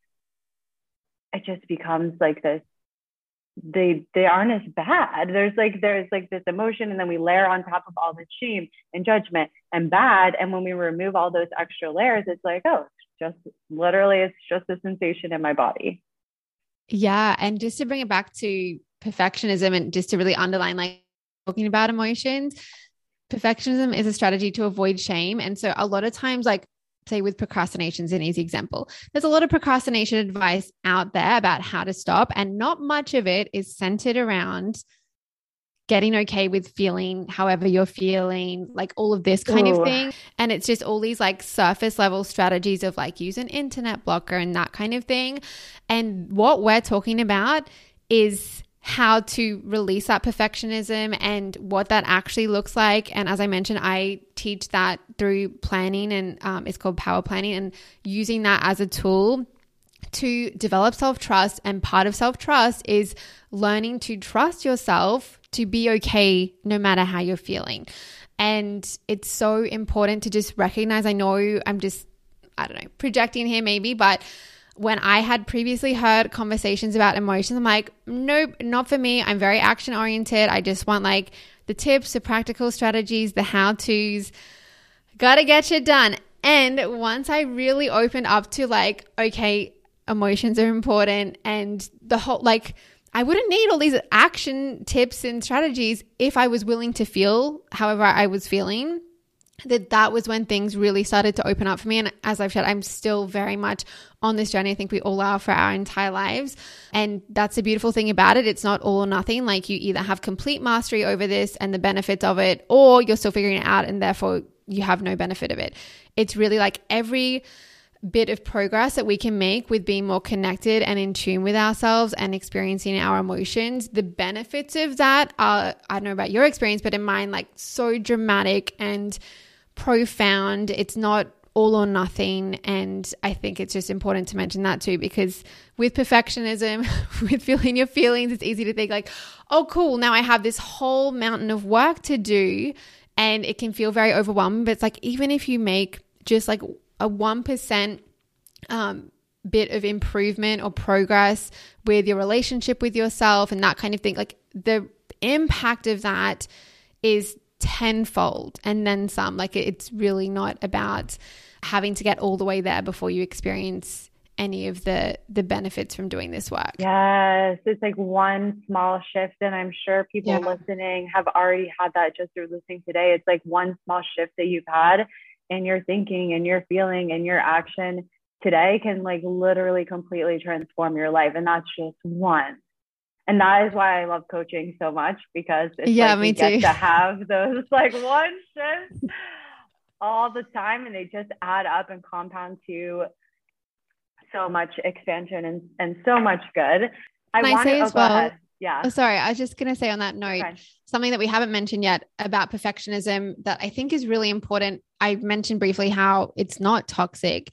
it just becomes like this they they aren't as bad there's like there's like this emotion and then we layer on top of all the shame and judgment and bad and when we remove all those extra layers it's like oh it's just literally it's just a sensation in my body yeah and just to bring it back to perfectionism and just to really underline like talking about emotions perfectionism is a strategy to avoid shame and so a lot of times like say with procrastination is an easy example. There's a lot of procrastination advice out there about how to stop, and not much of it is centered around getting okay with feeling however you're feeling, like all of this kind Ooh. of thing. And it's just all these like surface level strategies of like use an internet blocker and that kind of thing. And what we're talking about is how to release that perfectionism and what that actually looks like. And as I mentioned, I teach that through planning, and um, it's called power planning, and using that as a tool to develop self trust. And part of self trust is learning to trust yourself to be okay no matter how you're feeling. And it's so important to just recognize. I know I'm just, I don't know, projecting here maybe, but when I had previously heard conversations about emotions, I'm like, nope, not for me. I'm very action oriented. I just want like the tips, the practical strategies, the how to's. Gotta get shit done. And once I really opened up to like, okay, emotions are important and the whole, like, I wouldn't need all these action tips and strategies if I was willing to feel however I was feeling that that was when things really started to open up for me. And as i've said i'm still very much on this journey. I think we all are for our entire lives. And that's the beautiful thing about it. It's not all or nothing. Like you either have complete mastery over this and the benefits of it or you're still figuring it out and therefore you have no benefit of it. It's really like every bit of progress that we can make with being more connected and in tune with ourselves and experiencing our emotions, the benefits of that are, I don't know about your experience, but in mine, like so dramatic and profound. It's not all or nothing. And I think it's just important to mention that too, because with perfectionism, with feeling your feelings, it's easy to think like, oh, cool, now I have this whole mountain of work to do. And it can feel very overwhelming. But it's like, even if you make just like a 1% um, bit of improvement or progress with your relationship with yourself and that kind of thing, like the impact of that is tenfold and then some. Like it's really not about having to get all the way there before you experience any of the the benefits from doing this work. Yes, it's like one small shift and I'm sure people yeah. listening have already had that just through listening today. It's like one small shift that you've had in your thinking and your feeling and your action today can like literally completely transform your life and that's just one and that is why I love coaching so much because it's yeah, like me too. get to have those like one shift all the time, and they just add up and compound to so much expansion and and so much good. I, I say oh, as well. Yeah. Oh, sorry. I was just going to say on that note, okay. something that we haven't mentioned yet about perfectionism that I think is really important. I mentioned briefly how it's not toxic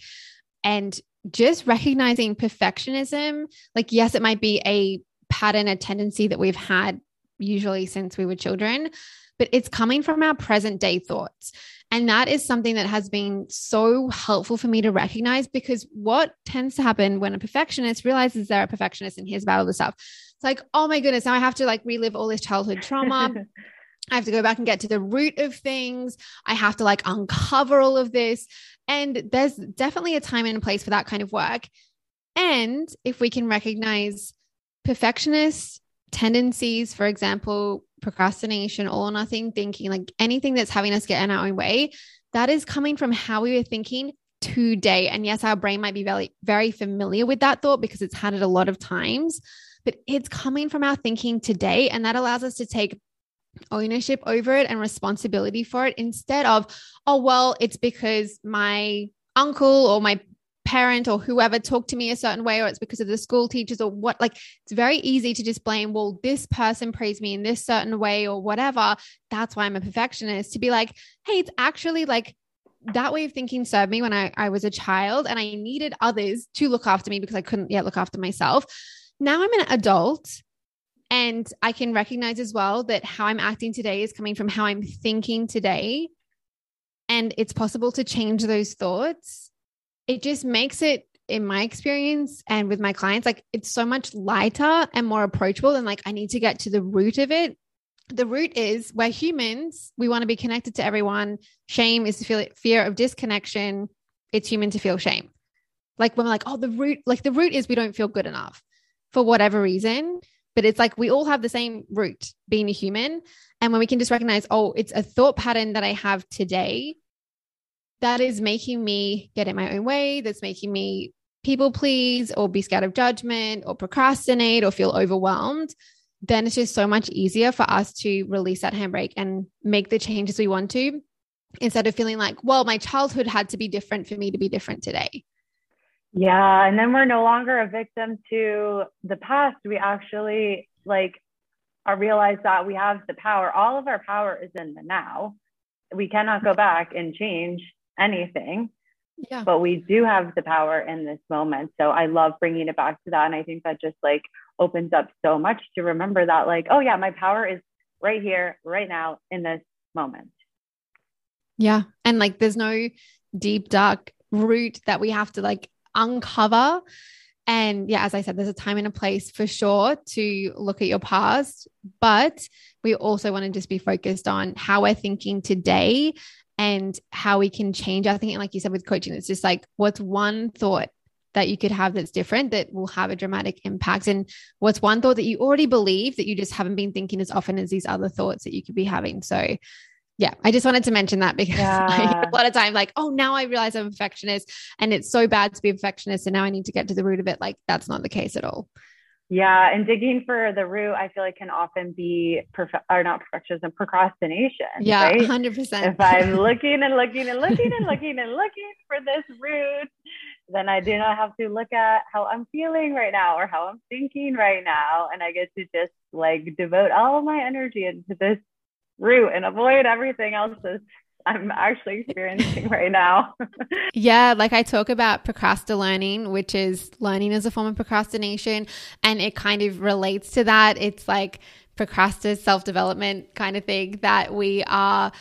and just recognizing perfectionism. Like, yes, it might be a pattern, a tendency that we've had usually since we were children, but it's coming from our present day thoughts. And that is something that has been so helpful for me to recognize because what tends to happen when a perfectionist realizes they're a perfectionist and hears about all this stuff, it's like, oh my goodness, now I have to like relive all this childhood trauma. I have to go back and get to the root of things. I have to like uncover all of this. And there's definitely a time and a place for that kind of work. And if we can recognize perfectionist tendencies, for example, procrastination, all or nothing thinking, like anything that's having us get in our own way, that is coming from how we were thinking today. And yes, our brain might be very, very familiar with that thought because it's had it a lot of times, but it's coming from our thinking today. And that allows us to take ownership over it and responsibility for it instead of, oh, well, it's because my uncle or my parent or whoever talked to me a certain way or it's because of the school teachers or what like it's very easy to just blame well this person praised me in this certain way or whatever that's why i'm a perfectionist to be like hey it's actually like that way of thinking served me when I, I was a child and I needed others to look after me because I couldn't yet look after myself. Now I'm an adult and I can recognize as well that how I'm acting today is coming from how I'm thinking today. And it's possible to change those thoughts it just makes it in my experience and with my clients like it's so much lighter and more approachable and like i need to get to the root of it. The root is we're humans. We want to be connected to everyone. Shame is the feel, fear of disconnection. It's human to feel shame. Like when we're like oh the root like the root is we don't feel good enough for whatever reason but it's like we all have the same root being a human. And when we can just recognize oh it's a thought pattern that i have today that is making me get in my own way, that's making me people please or be scared of judgment or procrastinate or feel overwhelmed, then it's just so much easier for us to release that handbrake and make the changes we want to instead of feeling like, well, my childhood had to be different for me to be different today. Yeah. And then we're no longer a victim to the past. We actually like are realize that we have the power. All of our power is in the now. We cannot go back and change anything. Yeah. But we do have the power in this moment. So I love bringing it back to that. And I think that just like opens up so much to remember that, like, oh, yeah, my power is right here, right now, in this moment. Yeah. And like, there's no deep, dark root that we have to like uncover. And yeah, as I said, there's a time and a place for sure to look at your past, but we also want to just be focused on how we're thinking today and how we can change. I think, like you said with coaching, it's just like what's one thought that you could have that's different that will have a dramatic impact and what's one thought that you already believe that you just haven't been thinking as often as these other thoughts that you could be having so yeah i just wanted to mention that because yeah. a lot of time like oh now i realize i'm a perfectionist and it's so bad to be a perfectionist and now i need to get to the root of it like that's not the case at all yeah, and digging for the root, I feel like can often be perfect or not perfectionism, procrastination. Yeah, hundred percent. If I'm looking and looking and looking and looking and looking for this root, then I do not have to look at how I'm feeling right now or how I'm thinking right now. And I get to just like devote all of my energy into this root and avoid everything else that's I'm actually experiencing right now. yeah, like I talk about procrastinating, which is learning as a form of procrastination, and it kind of relates to that. It's like procrastinate self development kind of thing that we are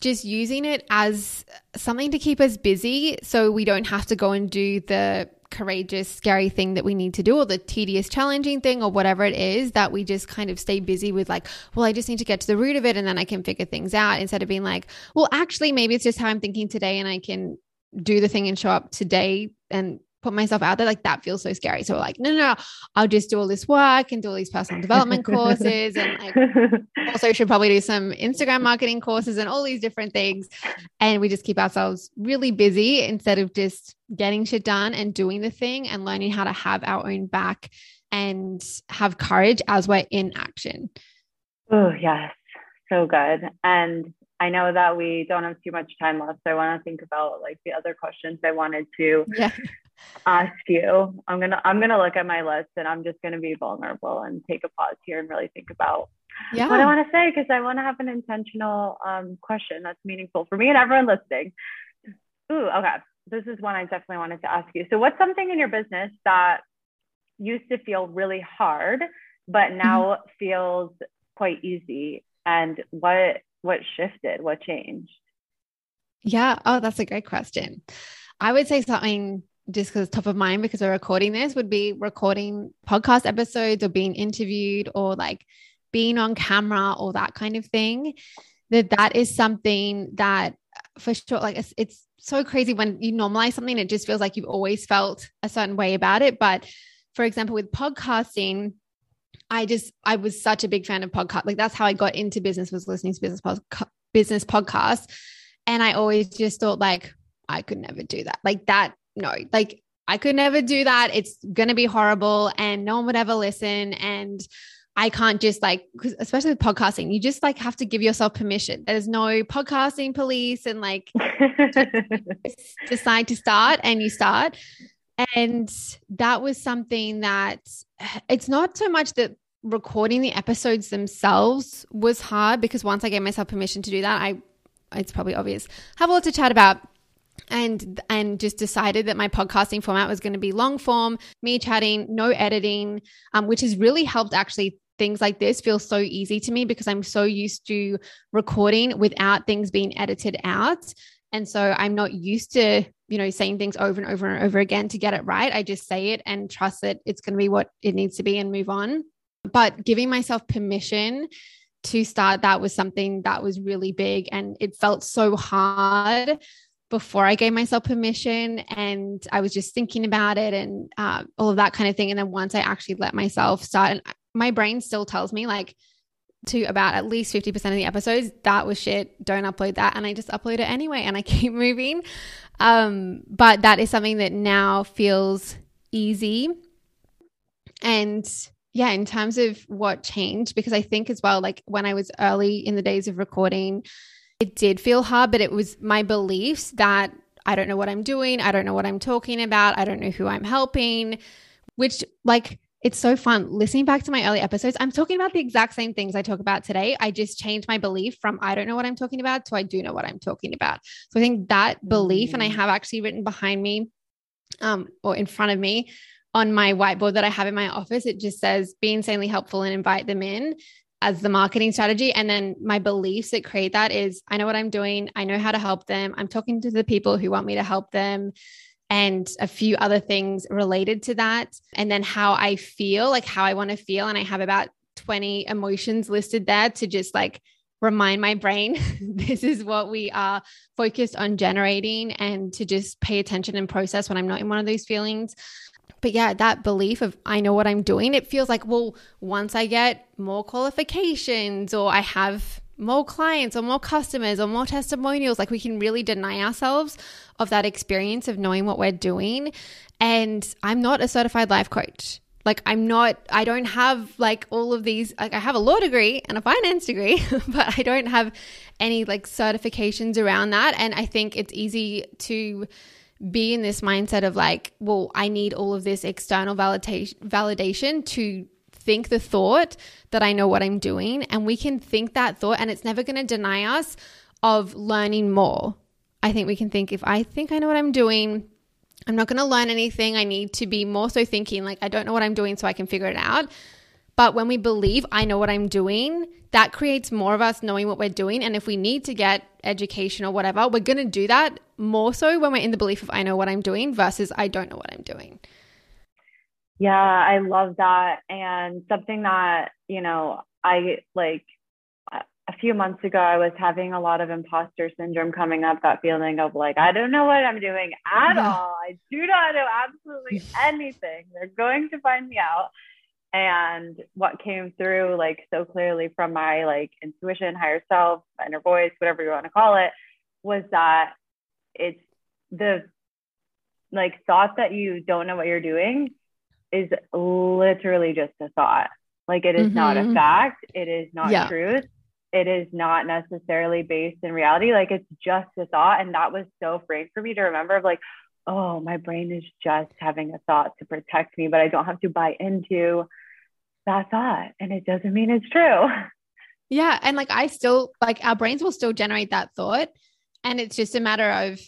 just using it as something to keep us busy so we don't have to go and do the courageous, scary thing that we need to do, or the tedious, challenging thing, or whatever it is, that we just kind of stay busy with, like, well, I just need to get to the root of it and then I can figure things out instead of being like, well, actually, maybe it's just how I'm thinking today and I can do the thing and show up today and put myself out there, like that feels so scary. So we're like, no, no, no, I'll just do all this work and do all these personal development courses. And like also should probably do some Instagram marketing courses and all these different things. And we just keep ourselves really busy instead of just getting shit done and doing the thing and learning how to have our own back and have courage as we're in action. Oh, yes. So good. And I know that we don't have too much time left. So I want to think about like the other questions I wanted to yeah ask you. I'm gonna I'm gonna look at my list and I'm just gonna be vulnerable and take a pause here and really think about yeah. what I want to say because I want to have an intentional um, question that's meaningful for me and everyone listening. Ooh, okay. This is one I definitely wanted to ask you. So, what's something in your business that used to feel really hard, but now mm-hmm. feels quite easy? And what what shifted? What changed? Yeah. Oh, that's a great question. I would say something just because top of mind because we're recording this would be recording podcast episodes or being interviewed or like being on camera or that kind of thing that that is something that for sure like it's, it's so crazy when you normalize something it just feels like you've always felt a certain way about it but for example with podcasting i just i was such a big fan of podcast like that's how i got into business was listening to business pod- business podcasts and i always just thought like i could never do that like that no, like I could never do that. It's going to be horrible and no one would ever listen. And I can't just like, especially with podcasting, you just like have to give yourself permission. There's no podcasting police and like decide to start and you start. And that was something that it's not so much that recording the episodes themselves was hard because once I gave myself permission to do that, I, it's probably obvious, have a lot to chat about and and just decided that my podcasting format was going to be long form me chatting no editing um, which has really helped actually things like this feel so easy to me because i'm so used to recording without things being edited out. And so i'm not used to you know saying things over and over and over again to get it right. I just say it and trust that it's going to be what it needs to be and move on. But giving myself permission to start that was something that was really big and it felt so hard before I gave myself permission and I was just thinking about it and uh, all of that kind of thing. And then once I actually let myself start, and my brain still tells me like to about at least 50% of the episodes, that was shit. Don't upload that. And I just upload it anyway and I keep moving. Um, but that is something that now feels easy. And yeah, in terms of what changed, because I think as well, like when I was early in the days of recording, it did feel hard, but it was my beliefs that I don't know what I'm doing. I don't know what I'm talking about. I don't know who I'm helping, which, like, it's so fun listening back to my early episodes. I'm talking about the exact same things I talk about today. I just changed my belief from I don't know what I'm talking about to I do know what I'm talking about. So I think that belief, and I mm. have actually written behind me um, or in front of me on my whiteboard that I have in my office, it just says be insanely helpful and invite them in as the marketing strategy. And then my beliefs that create that is I know what I'm doing. I know how to help them. I'm talking to the people who want me to help them and a few other things related to that. And then how I feel, like how I want to feel. And I have about 20 emotions listed there to just like remind my brain this is what we are focused on generating and to just pay attention and process when I'm not in one of those feelings. But yeah, that belief of I know what I'm doing, it feels like, well, once I get more qualifications or I have more clients or more customers or more testimonials, like we can really deny ourselves of that experience of knowing what we're doing. And I'm not a certified life coach. Like I'm not, I don't have like all of these, like I have a law degree and a finance degree, but I don't have any like certifications around that. And I think it's easy to be in this mindset of like, well, I need all of this external validation validation to think the thought that I know what I'm doing. And we can think that thought, and it's never going to deny us of learning more. I think we can think if I think I know what I'm doing, I'm not going to learn anything. I need to be more so thinking like I don't know what I'm doing so I can figure it out. But when we believe I know what I'm doing, that creates more of us knowing what we're doing. And if we need to get education or whatever, we're going to do that more so when we're in the belief of I know what I'm doing versus I don't know what I'm doing. Yeah, I love that. And something that, you know, I like a few months ago, I was having a lot of imposter syndrome coming up, that feeling of like, I don't know what I'm doing at yeah. all. I do not know absolutely anything. They're going to find me out and what came through like so clearly from my like intuition higher self inner voice whatever you want to call it was that it's the like thought that you don't know what you're doing is literally just a thought like it is mm-hmm. not a mm-hmm. fact it is not yeah. truth it is not necessarily based in reality like it's just a thought and that was so freeing for me to remember of like oh, my brain is just having a thought to protect me, but I don't have to buy into that thought. And it doesn't mean it's true. Yeah. And like I still, like our brains will still generate that thought. And it's just a matter of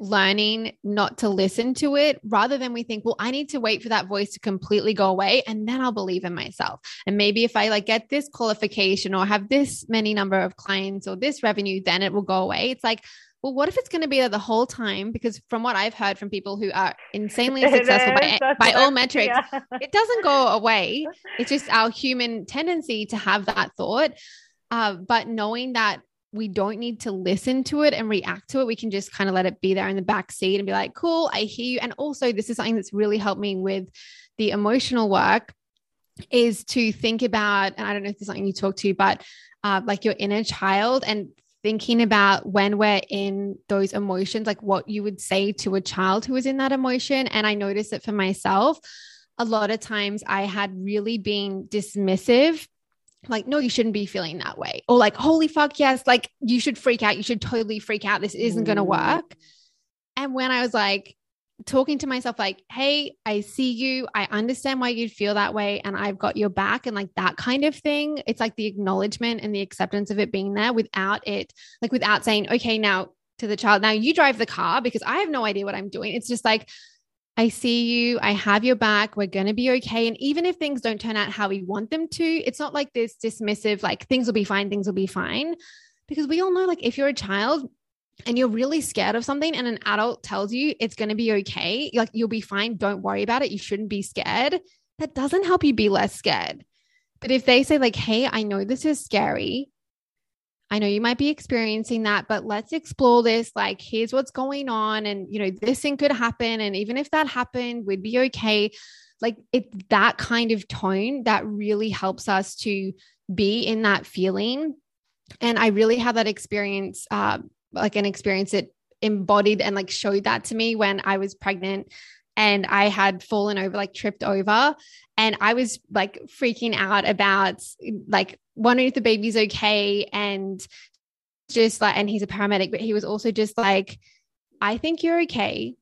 learning not to listen to it rather than we think, well, I need to wait for that voice to completely go away and then I'll believe in myself. And maybe if I like get this qualification or have this many number of clients or this revenue, then it will go away. It's like, well, what if it's going to be there the whole time? Because from what I've heard from people who are insanely successful by, by all metrics, yeah. it doesn't go away. It's just our human tendency to have that thought. Uh, but knowing that we don't need to listen to it and react to it, we can just kind of let it be there in the back seat and be like, cool, I hear you. And also, this is something that's really helped me with the emotional work is to think about, and I don't know if there's something you talk to, but uh, like your inner child and thinking about when we're in those emotions, like what you would say to a child who was in that emotion. And I noticed it for myself. A lot of times I had really been dismissive like, no, you shouldn't be feeling that way. Or like, holy fuck, yes, like you should freak out. You should totally freak out. This isn't going to mm. work. And when I was like, talking to myself like hey i see you i understand why you'd feel that way and i've got your back and like that kind of thing it's like the acknowledgement and the acceptance of it being there without it like without saying okay now to the child now you drive the car because i have no idea what i'm doing it's just like I see you. I have your back. We're going to be okay. And even if things don't turn out how we want them to, it's not like this dismissive, like things will be fine, things will be fine. Because we all know, like, if you're a child, and you're really scared of something and an adult tells you it's going to be okay, like you'll be fine, don't worry about it, you shouldn't be scared, that doesn't help you be less scared. But if they say, like, hey, I know this is scary, I know you might be experiencing that, but let's explore this. Like, here's what's going on. And, you know, this thing could happen. And even if that happened, we'd be okay. Like, it's that kind of tone that really helps us to be in that feeling. And I really had that experience uh, like an experience that embodied and like showed that to me when I was pregnant and I had fallen over, like tripped over. And I was like freaking out about like wondering if the baby's okay. And just like, and he's a paramedic, but he was also just like, I think you're okay.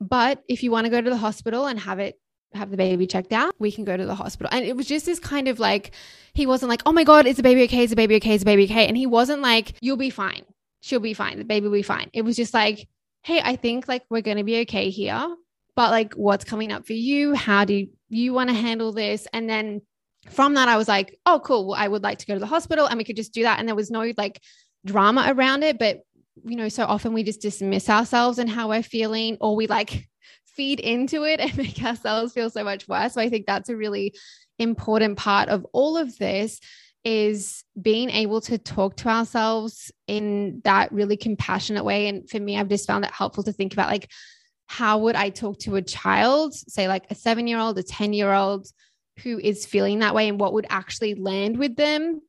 But if you want to go to the hospital and have it, have the baby checked out, we can go to the hospital. And it was just this kind of like, he wasn't like, oh my God, is the baby okay? Is the baby okay? Is the baby okay? And he wasn't like, you'll be fine she'll be fine. The baby will be fine. It was just like, hey, I think like we're going to be okay here. But like, what's coming up for you? How do you want to handle this? And then from that, I was like, oh, cool. Well, I would like to go to the hospital and we could just do that. And there was no like drama around it. But, you know, so often we just dismiss ourselves and how we're feeling, or we like feed into it and make ourselves feel so much worse. So I think that's a really important part of all of this is being able to talk to ourselves in that really compassionate way. And for me, I've just found it helpful to think about like, how would I talk to a child, say like a seven year old, a 10 year old who is feeling that way, and what would actually land with them?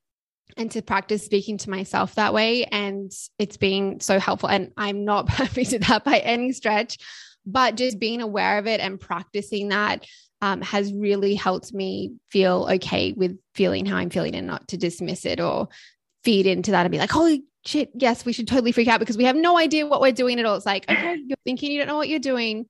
And to practice speaking to myself that way. And it's been so helpful. And I'm not perfect at that by any stretch, but just being aware of it and practicing that um, has really helped me feel okay with feeling how I'm feeling and not to dismiss it or feed into that and be like, holy shit, yes, we should totally freak out because we have no idea what we're doing at all. It's like, okay, you're thinking you don't know what you're doing,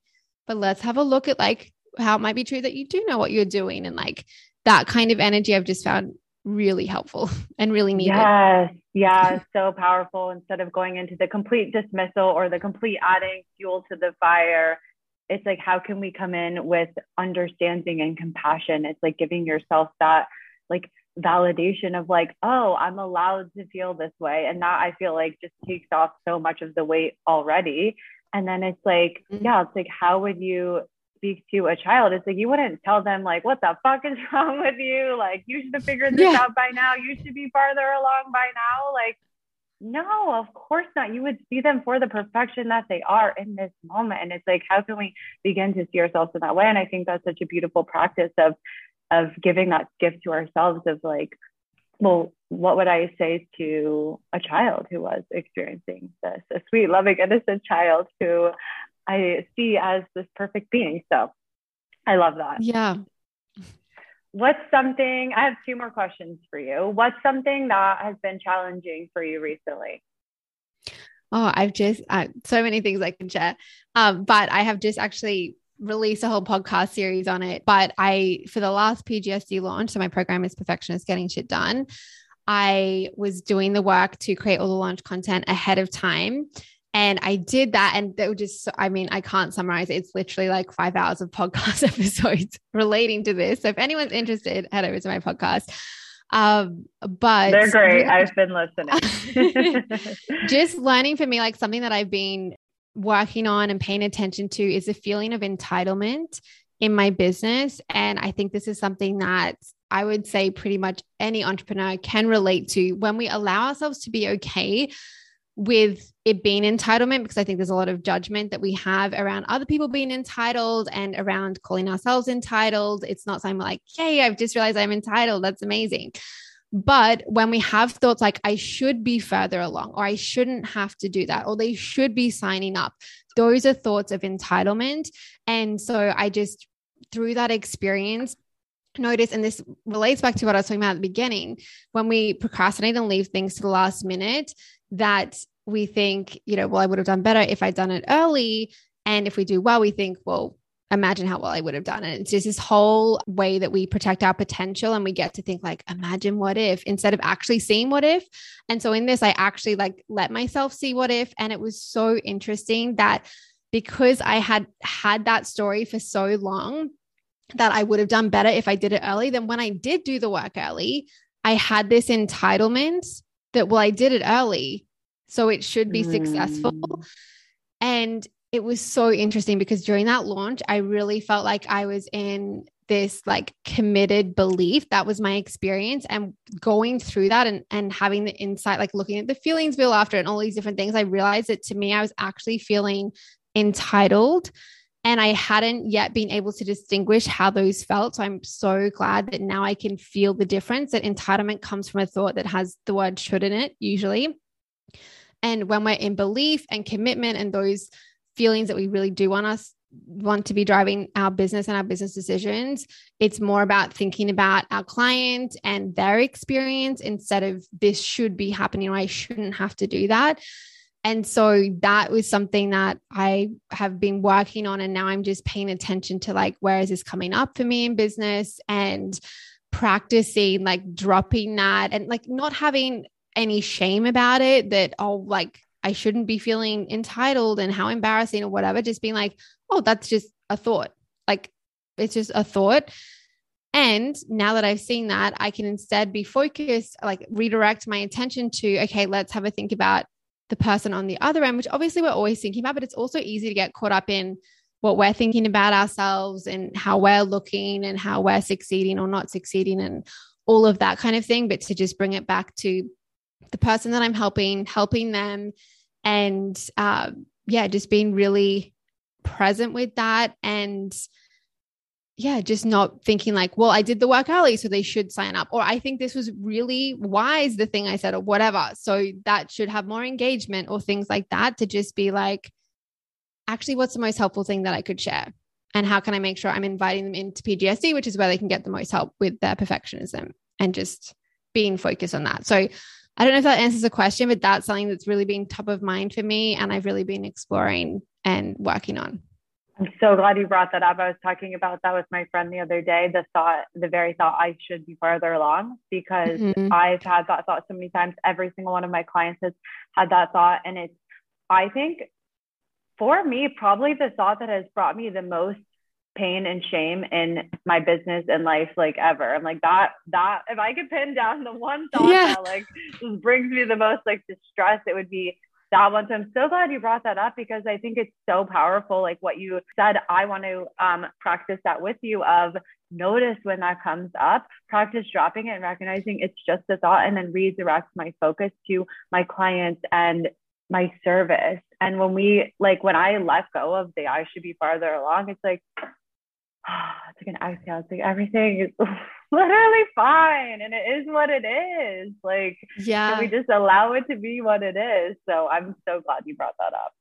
but let's have a look at like how it might be true that you do know what you're doing. And like that kind of energy I've just found really helpful and really needed. Yes. Yeah. so powerful. Instead of going into the complete dismissal or the complete adding fuel to the fire, it's like, how can we come in with understanding and compassion? It's like giving yourself that like validation of like, oh, I'm allowed to feel this way. And that I feel like just takes off so much of the weight already. And then it's like, mm-hmm. yeah, it's like, how would you speak to a child? It's like, you wouldn't tell them, like, what the fuck is wrong with you? Like, you should have figured this yeah. out by now. You should be farther along by now. Like, no, of course not. You would see them for the perfection that they are in this moment. And it's like, how can we begin to see ourselves in that way? And I think that's such a beautiful practice of of giving that gift to ourselves of like, well, what would I say to a child who was experiencing this? A sweet, loving, innocent child who I see as this perfect being. So I love that. Yeah. What's something, I have two more questions for you. What's something that has been challenging for you recently? Oh, I've just uh, so many things I can share. Um, but I have just actually release a whole podcast series on it. But I, for the last PGSD launch, so my program is Perfectionist Getting Shit Done, I was doing the work to create all the launch content ahead of time. And I did that. And they were just, I mean, I can't summarize it. It's literally like five hours of podcast episodes relating to this. So if anyone's interested, head over to my podcast. Um, but they're great. I've been listening. just learning for me, like something that I've been working on and paying attention to is a feeling of entitlement in my business. And I think this is something that I would say pretty much any entrepreneur can relate to when we allow ourselves to be okay with it being entitlement, because I think there's a lot of judgment that we have around other people being entitled and around calling ourselves entitled. It's not something like, hey, I've just realized I'm entitled. That's amazing. But when we have thoughts like, I should be further along, or I shouldn't have to do that, or they should be signing up, those are thoughts of entitlement. And so I just, through that experience, notice, and this relates back to what I was talking about at the beginning, when we procrastinate and leave things to the last minute, that we think, you know, well, I would have done better if I'd done it early. And if we do well, we think, well, imagine how well I would have done it. It's just this whole way that we protect our potential and we get to think like, imagine what if instead of actually seeing what if. And so in this, I actually like let myself see what if. And it was so interesting that because I had had that story for so long, that I would have done better if I did it early. Then when I did do the work early, I had this entitlement that, well, I did it early. So it should be mm. successful. And it was so interesting because during that launch, I really felt like I was in this like committed belief. That was my experience. And going through that and, and having the insight, like looking at the feelings wheel after and all these different things, I realized that to me, I was actually feeling entitled. And I hadn't yet been able to distinguish how those felt. So I'm so glad that now I can feel the difference that entitlement comes from a thought that has the word should in it, usually. And when we're in belief and commitment and those feelings that we really do want us want to be driving our business and our business decisions. It's more about thinking about our client and their experience instead of this should be happening or I shouldn't have to do that. And so that was something that I have been working on. And now I'm just paying attention to like, where is this coming up for me in business and practicing like dropping that and like not having any shame about it that, oh, like I shouldn't be feeling entitled and how embarrassing or whatever. Just being like, oh, that's just a thought. Like it's just a thought. And now that I've seen that, I can instead be focused, like redirect my attention to, okay, let's have a think about the person on the other end, which obviously we're always thinking about, but it's also easy to get caught up in what we're thinking about ourselves and how we're looking and how we're succeeding or not succeeding and all of that kind of thing. But to just bring it back to the person that I'm helping, helping them and uh, yeah, just being really present with that and yeah, just not thinking like, well, I did the work early, so they should sign up. Or I think this was really wise, the thing I said, or whatever. So that should have more engagement or things like that to just be like, actually, what's the most helpful thing that I could share? And how can I make sure I'm inviting them into PGSD, which is where they can get the most help with their perfectionism and just being focused on that. So I don't know if that answers the question, but that's something that's really been top of mind for me. And I've really been exploring and working on. I'm so glad you brought that up. I was talking about that with my friend the other day. The thought, the very thought, I should be farther along because mm-hmm. I've had that thought so many times. Every single one of my clients has had that thought. And it's, I think for me, probably the thought that has brought me the most pain and shame in my business and life like ever. I'm like that that if I could pin down the one thought yeah. that like just brings me the most like distress, it would be that one. So I'm so glad you brought that up because I think it's so powerful. Like what you said, I want to um, practice that with you of notice when that comes up, practice dropping it and recognizing it's just a thought and then redirect my focus to my clients and my service. And when we like when I let go of the I should be farther along, it's like it's like an exhale. It's like everything is literally fine and it is what it is. Like, yeah, we just allow it to be what it is. So I'm so glad you brought that up.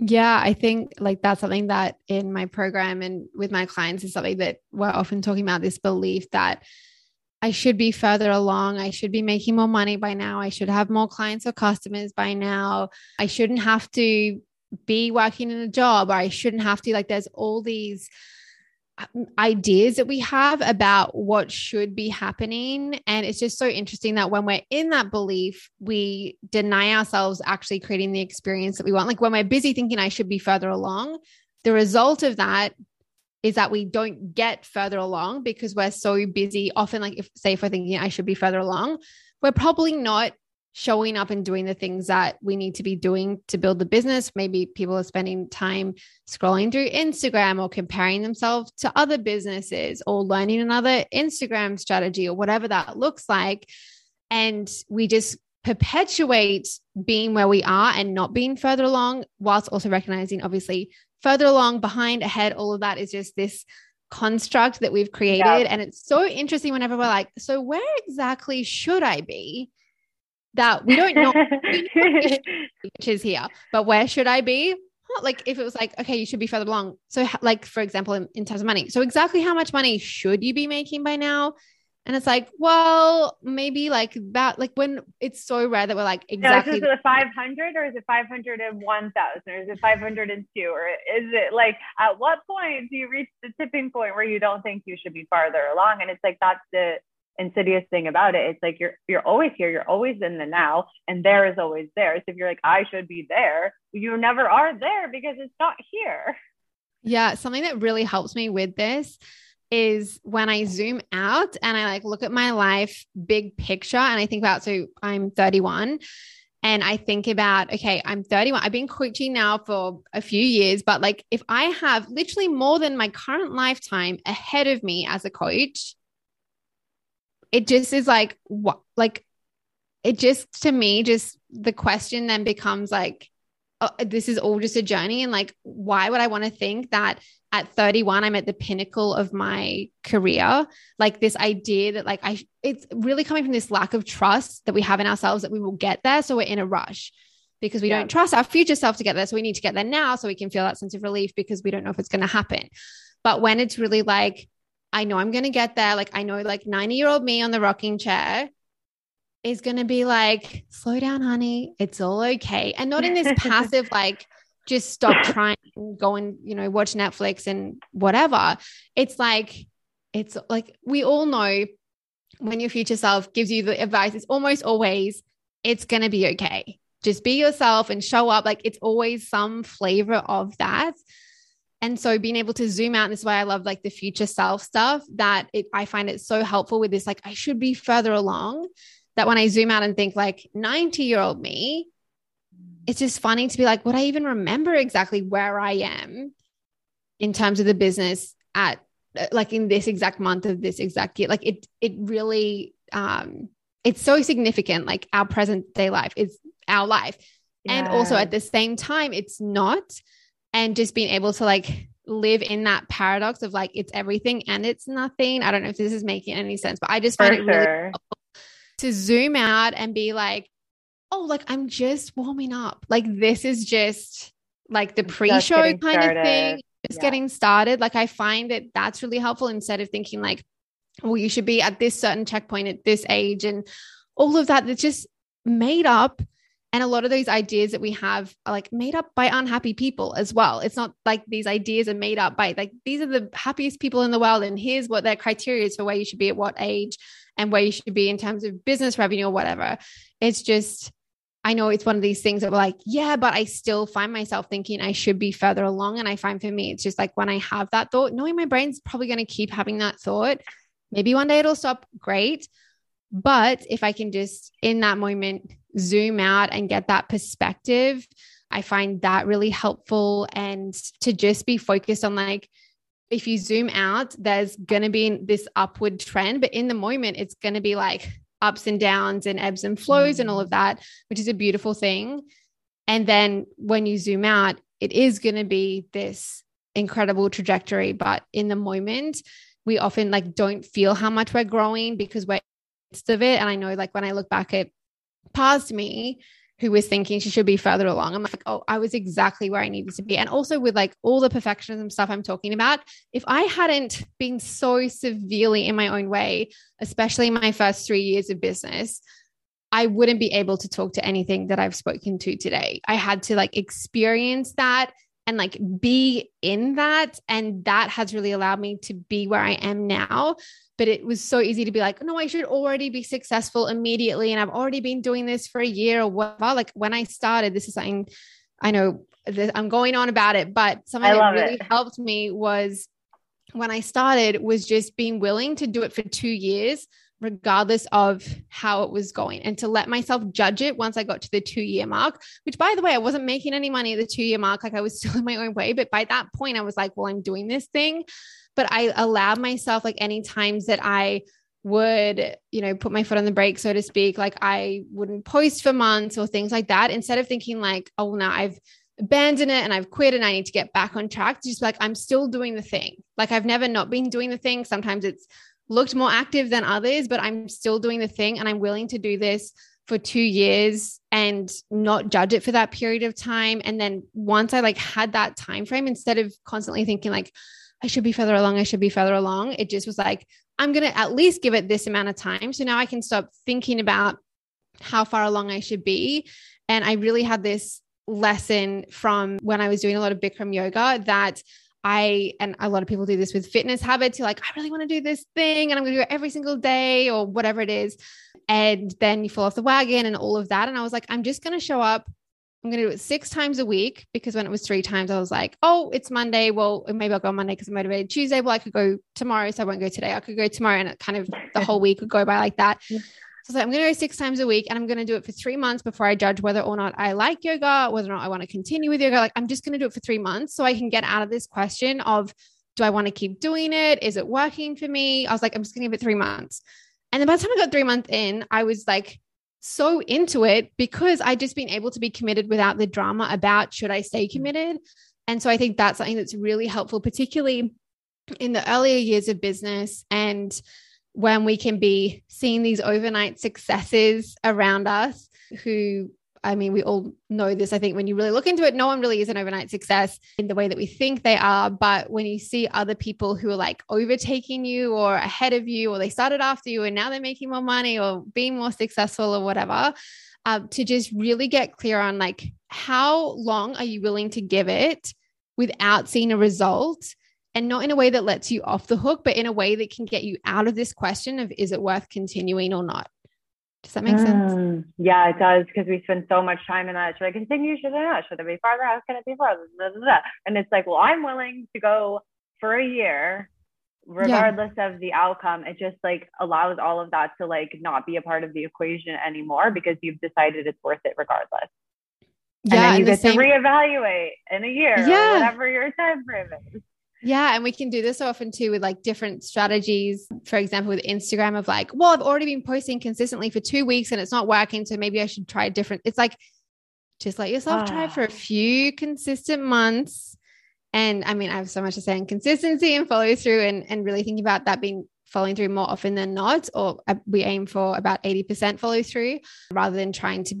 Yeah, I think like that's something that in my program and with my clients is something that we're often talking about this belief that I should be further along. I should be making more money by now. I should have more clients or customers by now. I shouldn't have to be working in a job or I shouldn't have to like there's all these ideas that we have about what should be happening. And it's just so interesting that when we're in that belief, we deny ourselves actually creating the experience that we want. Like when we're busy thinking I should be further along, the result of that is that we don't get further along because we're so busy. Often, like if say if we're thinking I should be further along, we're probably not showing up and doing the things that we need to be doing to build the business. Maybe people are spending time scrolling through Instagram or comparing themselves to other businesses or learning another Instagram strategy or whatever that looks like. And we just perpetuate being where we are and not being further along, whilst also recognizing, obviously, further along, behind, ahead, all of that is just this construct that we've created. And it's so interesting whenever we're like, so where exactly should I be? That we don't know which is here, but where should I be? Like if it was like, okay, you should be further along. So like, for example, in, in terms of money. So exactly how much money should you be making by now? And it's like, well, maybe like that, like when it's so rare that we're like, exactly. No, is it 500 or is it 501,000 or is it 502? Or is it like, at what point do you reach the tipping point where you don't think you should be farther along? And it's like, that's the, insidious thing about it. It's like you're you're always here, you're always in the now, and there is always there. So if you're like, I should be there, you never are there because it's not here. Yeah, something that really helps me with this is when I zoom out and I like look at my life big picture and I think about so I'm 31 and I think about okay, I'm 31. I've been coaching now for a few years, but like if I have literally more than my current lifetime ahead of me as a coach, it just is like what like it just to me just the question then becomes like oh, this is all just a journey. And like why would i want to think that at 31 i'm at the pinnacle of my career? Like this idea that like i it's really coming from this lack of trust that we have in ourselves that we will get there. So we're in a rush because we yeah. don't trust our future self to get there. So we need to get there now so we can feel that sense of relief because we don't know if it's going to happen. But when it's really like I know I'm going to get there. Like, I know, like, 90 year old me on the rocking chair is going to be like, slow down, honey. It's all okay. And not in this passive, like, just stop trying, go and, you know, watch Netflix and whatever. It's like, it's like we all know when your future self gives you the advice, it's almost always, it's going to be okay. Just be yourself and show up. Like, it's always some flavor of that. And so being able to zoom out, and this is why I love like the future self stuff that it, I find it so helpful with this. Like, I should be further along that when I zoom out and think like 90 year old me, it's just funny to be like, would I even remember exactly where I am in terms of the business at like in this exact month of this exact year? Like it, it really, um, it's so significant. Like our present day life is our life. Yeah. And also at the same time, it's not and just being able to like live in that paradox of like it's everything and it's nothing. I don't know if this is making any sense, but I just find For it sure. really to zoom out and be like, oh, like I'm just warming up. Like this is just like the pre-show kind started. of thing, just yeah. getting started. Like I find that that's really helpful instead of thinking like, well, you should be at this certain checkpoint at this age and all of that. That just made up and a lot of those ideas that we have are like made up by unhappy people as well. It's not like these ideas are made up by like these are the happiest people in the world. And here's what their criteria is for where you should be at what age and where you should be in terms of business revenue or whatever. It's just, I know it's one of these things that we're like, yeah, but I still find myself thinking I should be further along. And I find for me, it's just like when I have that thought, knowing my brain's probably going to keep having that thought. Maybe one day it'll stop. Great. But if I can just in that moment zoom out and get that perspective, I find that really helpful. And to just be focused on like, if you zoom out, there's going to be this upward trend, but in the moment, it's going to be like ups and downs and ebbs and flows mm. and all of that, which is a beautiful thing. And then when you zoom out, it is going to be this incredible trajectory. But in the moment, we often like don't feel how much we're growing because we're midst of it. And I know like when I look back at past me who was thinking she should be further along. I'm like, oh, I was exactly where I needed to be. And also with like all the perfectionism stuff I'm talking about, if I hadn't been so severely in my own way, especially my first three years of business, I wouldn't be able to talk to anything that I've spoken to today. I had to like experience that and like be in that. And that has really allowed me to be where I am now but it was so easy to be like, no, I should already be successful immediately. And I've already been doing this for a year or whatever. Like when I started, this is something I know I'm going on about it, but something that really it. helped me was when I started was just being willing to do it for two years, regardless of how it was going, and to let myself judge it once I got to the two year mark, which by the way, I wasn't making any money at the two year mark. Like I was still in my own way. But by that point, I was like, well, I'm doing this thing but I allowed myself like any times that I would, you know, put my foot on the brake, so to speak, like I wouldn't post for months or things like that. Instead of thinking like, oh, now I've abandoned it and I've quit and I need to get back on track, just like I'm still doing the thing. Like I've never not been doing the thing. Sometimes it's looked more active than others, but I'm still doing the thing and I'm willing to do this for two years and not judge it for that period of time. And then once I like had that time frame, instead of constantly thinking like, I should be further along. I should be further along. It just was like, I'm going to at least give it this amount of time. So now I can stop thinking about how far along I should be. And I really had this lesson from when I was doing a lot of Bikram yoga that I, and a lot of people do this with fitness habits. You're like, I really want to do this thing and I'm going to do it every single day or whatever it is. And then you fall off the wagon and all of that. And I was like, I'm just going to show up I'm going to do it six times a week because when it was three times, I was like, oh, it's Monday. Well, maybe I'll go on Monday because I'm motivated. Tuesday, well, I could go tomorrow. So I won't go today. I could go tomorrow. And it kind of the whole week would go by like that. So I was like, I'm going to go six times a week and I'm going to do it for three months before I judge whether or not I like yoga, whether or not I want to continue with yoga. Like, I'm just going to do it for three months so I can get out of this question of, do I want to keep doing it? Is it working for me? I was like, I'm just going to give it three months. And then by the time I got three months in, I was like, so into it because I just been able to be committed without the drama about should I stay mm-hmm. committed. And so I think that's something that's really helpful, particularly in the earlier years of business and when we can be seeing these overnight successes around us who I mean, we all know this. I think when you really look into it, no one really is an overnight success in the way that we think they are. But when you see other people who are like overtaking you or ahead of you, or they started after you and now they're making more money or being more successful or whatever, uh, to just really get clear on like how long are you willing to give it without seeing a result and not in a way that lets you off the hook, but in a way that can get you out of this question of is it worth continuing or not? Does that make mm, sense? Yeah, it does because we spend so much time in that. Should I continue? Should I not? Should I be farther? How can it be farther? Blah, blah, blah. And it's like, well, I'm willing to go for a year, regardless yeah. of the outcome. It just like allows all of that to like not be a part of the equation anymore because you've decided it's worth it regardless. Yeah, and then you and get the same... to reevaluate in a year yeah. or whatever your time frame is. Yeah. And we can do this often too with like different strategies. For example, with Instagram, of like, well, I've already been posting consistently for two weeks and it's not working. So maybe I should try different. It's like, just let yourself try for a ah. few consistent months. And I mean, I have so much to say on consistency and follow through and, and really thinking about that being following through more often than not, or uh, we aim for about 80% follow through rather than trying to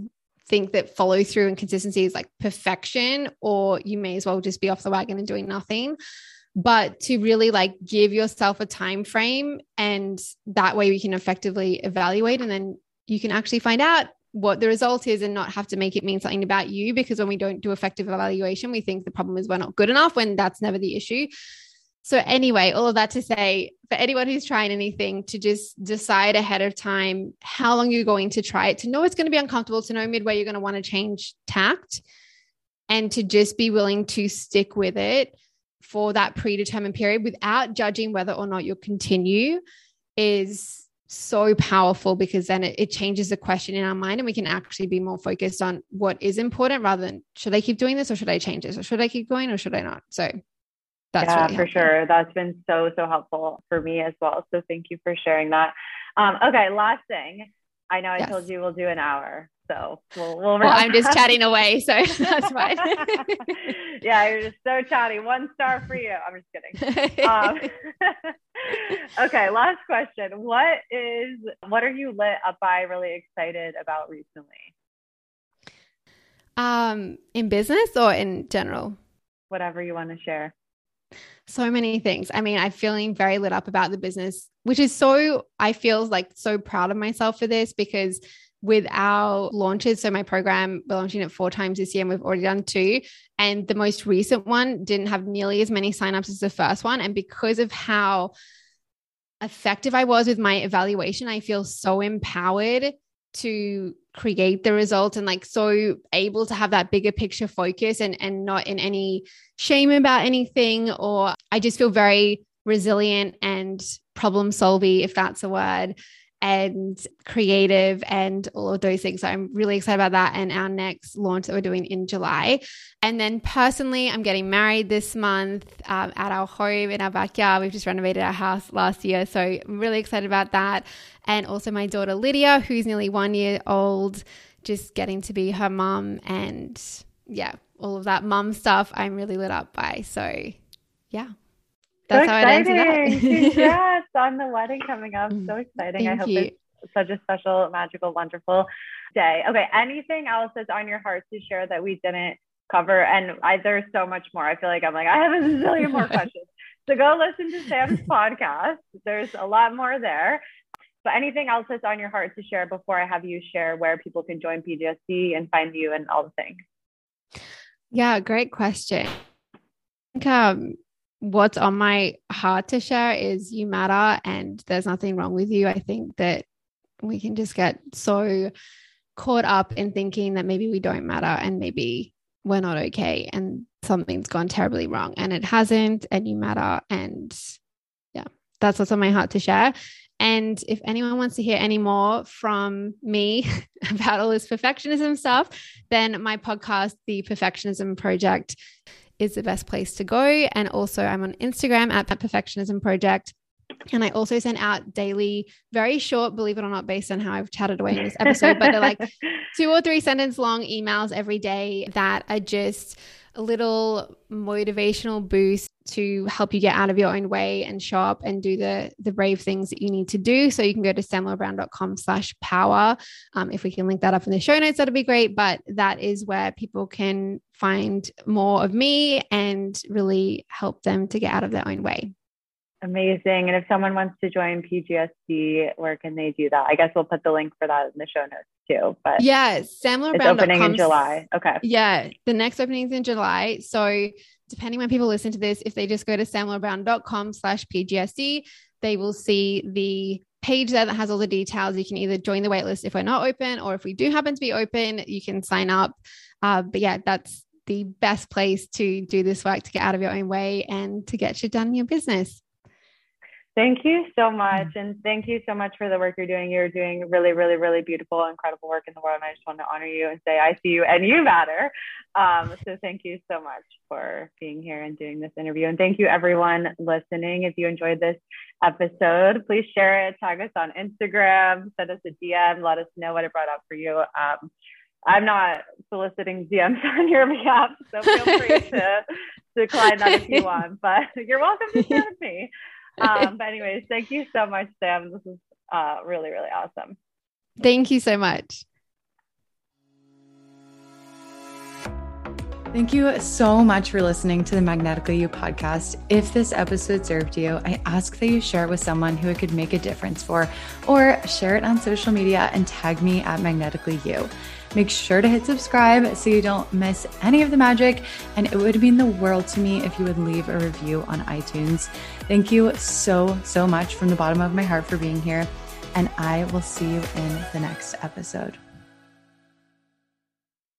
think that follow through and consistency is like perfection, or you may as well just be off the wagon and doing nothing but to really like give yourself a time frame and that way we can effectively evaluate and then you can actually find out what the result is and not have to make it mean something about you because when we don't do effective evaluation we think the problem is we're not good enough when that's never the issue. So anyway all of that to say for anyone who's trying anything to just decide ahead of time how long you're going to try it to know it's going to be uncomfortable to know midway you're going to want to change tact and to just be willing to stick with it for that predetermined period without judging whether or not you'll continue is so powerful because then it, it, changes the question in our mind and we can actually be more focused on what is important rather than should I keep doing this or should I change this or should I keep going or should I not? So that's yeah, really for sure. That's been so, so helpful for me as well. So thank you for sharing that. Um, okay, last thing. I know I yes. told you we'll do an hour. So we'll, we'll, well I'm just chatting away. So that's fine. yeah, you're just so chatty. One star for you. I'm just kidding. Um, okay, last question. What is, what are you lit up by, really excited about recently? Um, in business or in general? Whatever you want to share. So many things. I mean, I'm feeling very lit up about the business, which is so, I feel like so proud of myself for this because with our launches. So my program, we're launching it four times this year and we've already done two. And the most recent one didn't have nearly as many signups as the first one. And because of how effective I was with my evaluation, I feel so empowered to create the result and like so able to have that bigger picture focus and and not in any shame about anything or I just feel very resilient and problem solving if that's a word and creative and all of those things. So I'm really excited about that and our next launch that we're doing in July. And then personally, I'm getting married this month um, at our home in our backyard. We've just renovated our house last year. So I'm really excited about that. And also my daughter Lydia, who's nearly one year old, just getting to be her mom and yeah, all of that mum stuff I'm really lit up by. So yeah. That's so exciting. Congrats on the wedding coming up. So exciting. Thank I hope you. it's such a special, magical, wonderful day. Okay. Anything else that's on your heart to share that we didn't cover? And I, there's so much more. I feel like I'm like, I have a zillion more questions. So go listen to Sam's podcast. There's a lot more there. But anything else that's on your heart to share before I have you share where people can join PGSD and find you and all the things? Yeah, great question. um, what's on my heart to share is you matter and there's nothing wrong with you. I think that we can just get so caught up in thinking that maybe we don't matter and maybe we're not okay and something's gone terribly wrong and it hasn't and you matter and yeah that's what's on my heart to share and if anyone wants to hear any more from me about all this perfectionism stuff then my podcast the perfectionism project is the best place to go. And also, I'm on Instagram at that perfectionism project. And I also send out daily, very short, believe it or not, based on how I've chatted away in this episode, but they're like two or three sentence long emails every day that are just a little motivational boost to help you get out of your own way and show up and do the the brave things that you need to do. So you can go to samlaurabrown.com slash power. Um, if we can link that up in the show notes, that'd be great. But that is where people can find more of me and really help them to get out of their own way. Amazing. And if someone wants to join PGSD, where can they do that? I guess we'll put the link for that in the show notes too. But yeah, Samler it's opening in July. Okay. Yeah, the next opening is in July. So depending when people listen to this, if they just go to samlaurabrown.com slash PGSD, they will see the page there that has all the details. You can either join the waitlist if we're not open, or if we do happen to be open, you can sign up. Uh, but yeah, that's the best place to do this work to get out of your own way and to get shit done in your business. Thank you so much. And thank you so much for the work you're doing. You're doing really, really, really beautiful, incredible work in the world. And I just want to honor you and say, I see you and you matter. Um, so thank you so much for being here and doing this interview. And thank you, everyone listening. If you enjoyed this episode, please share it, tag us on Instagram, send us a DM, let us know what it brought up for you. Um, I'm not soliciting DMs on your behalf, so feel free to decline that if you want, but you're welcome to share with me um, but anyways, thank you so much, Sam. This is uh, really, really awesome. Thank you so much. Thank you so much for listening to the Magnetically You podcast. If this episode served you, I ask that you share it with someone who it could make a difference for, or share it on social media and tag me at Magnetically You. Make sure to hit subscribe so you don't miss any of the magic. And it would mean the world to me if you would leave a review on iTunes. Thank you so, so much from the bottom of my heart for being here. And I will see you in the next episode.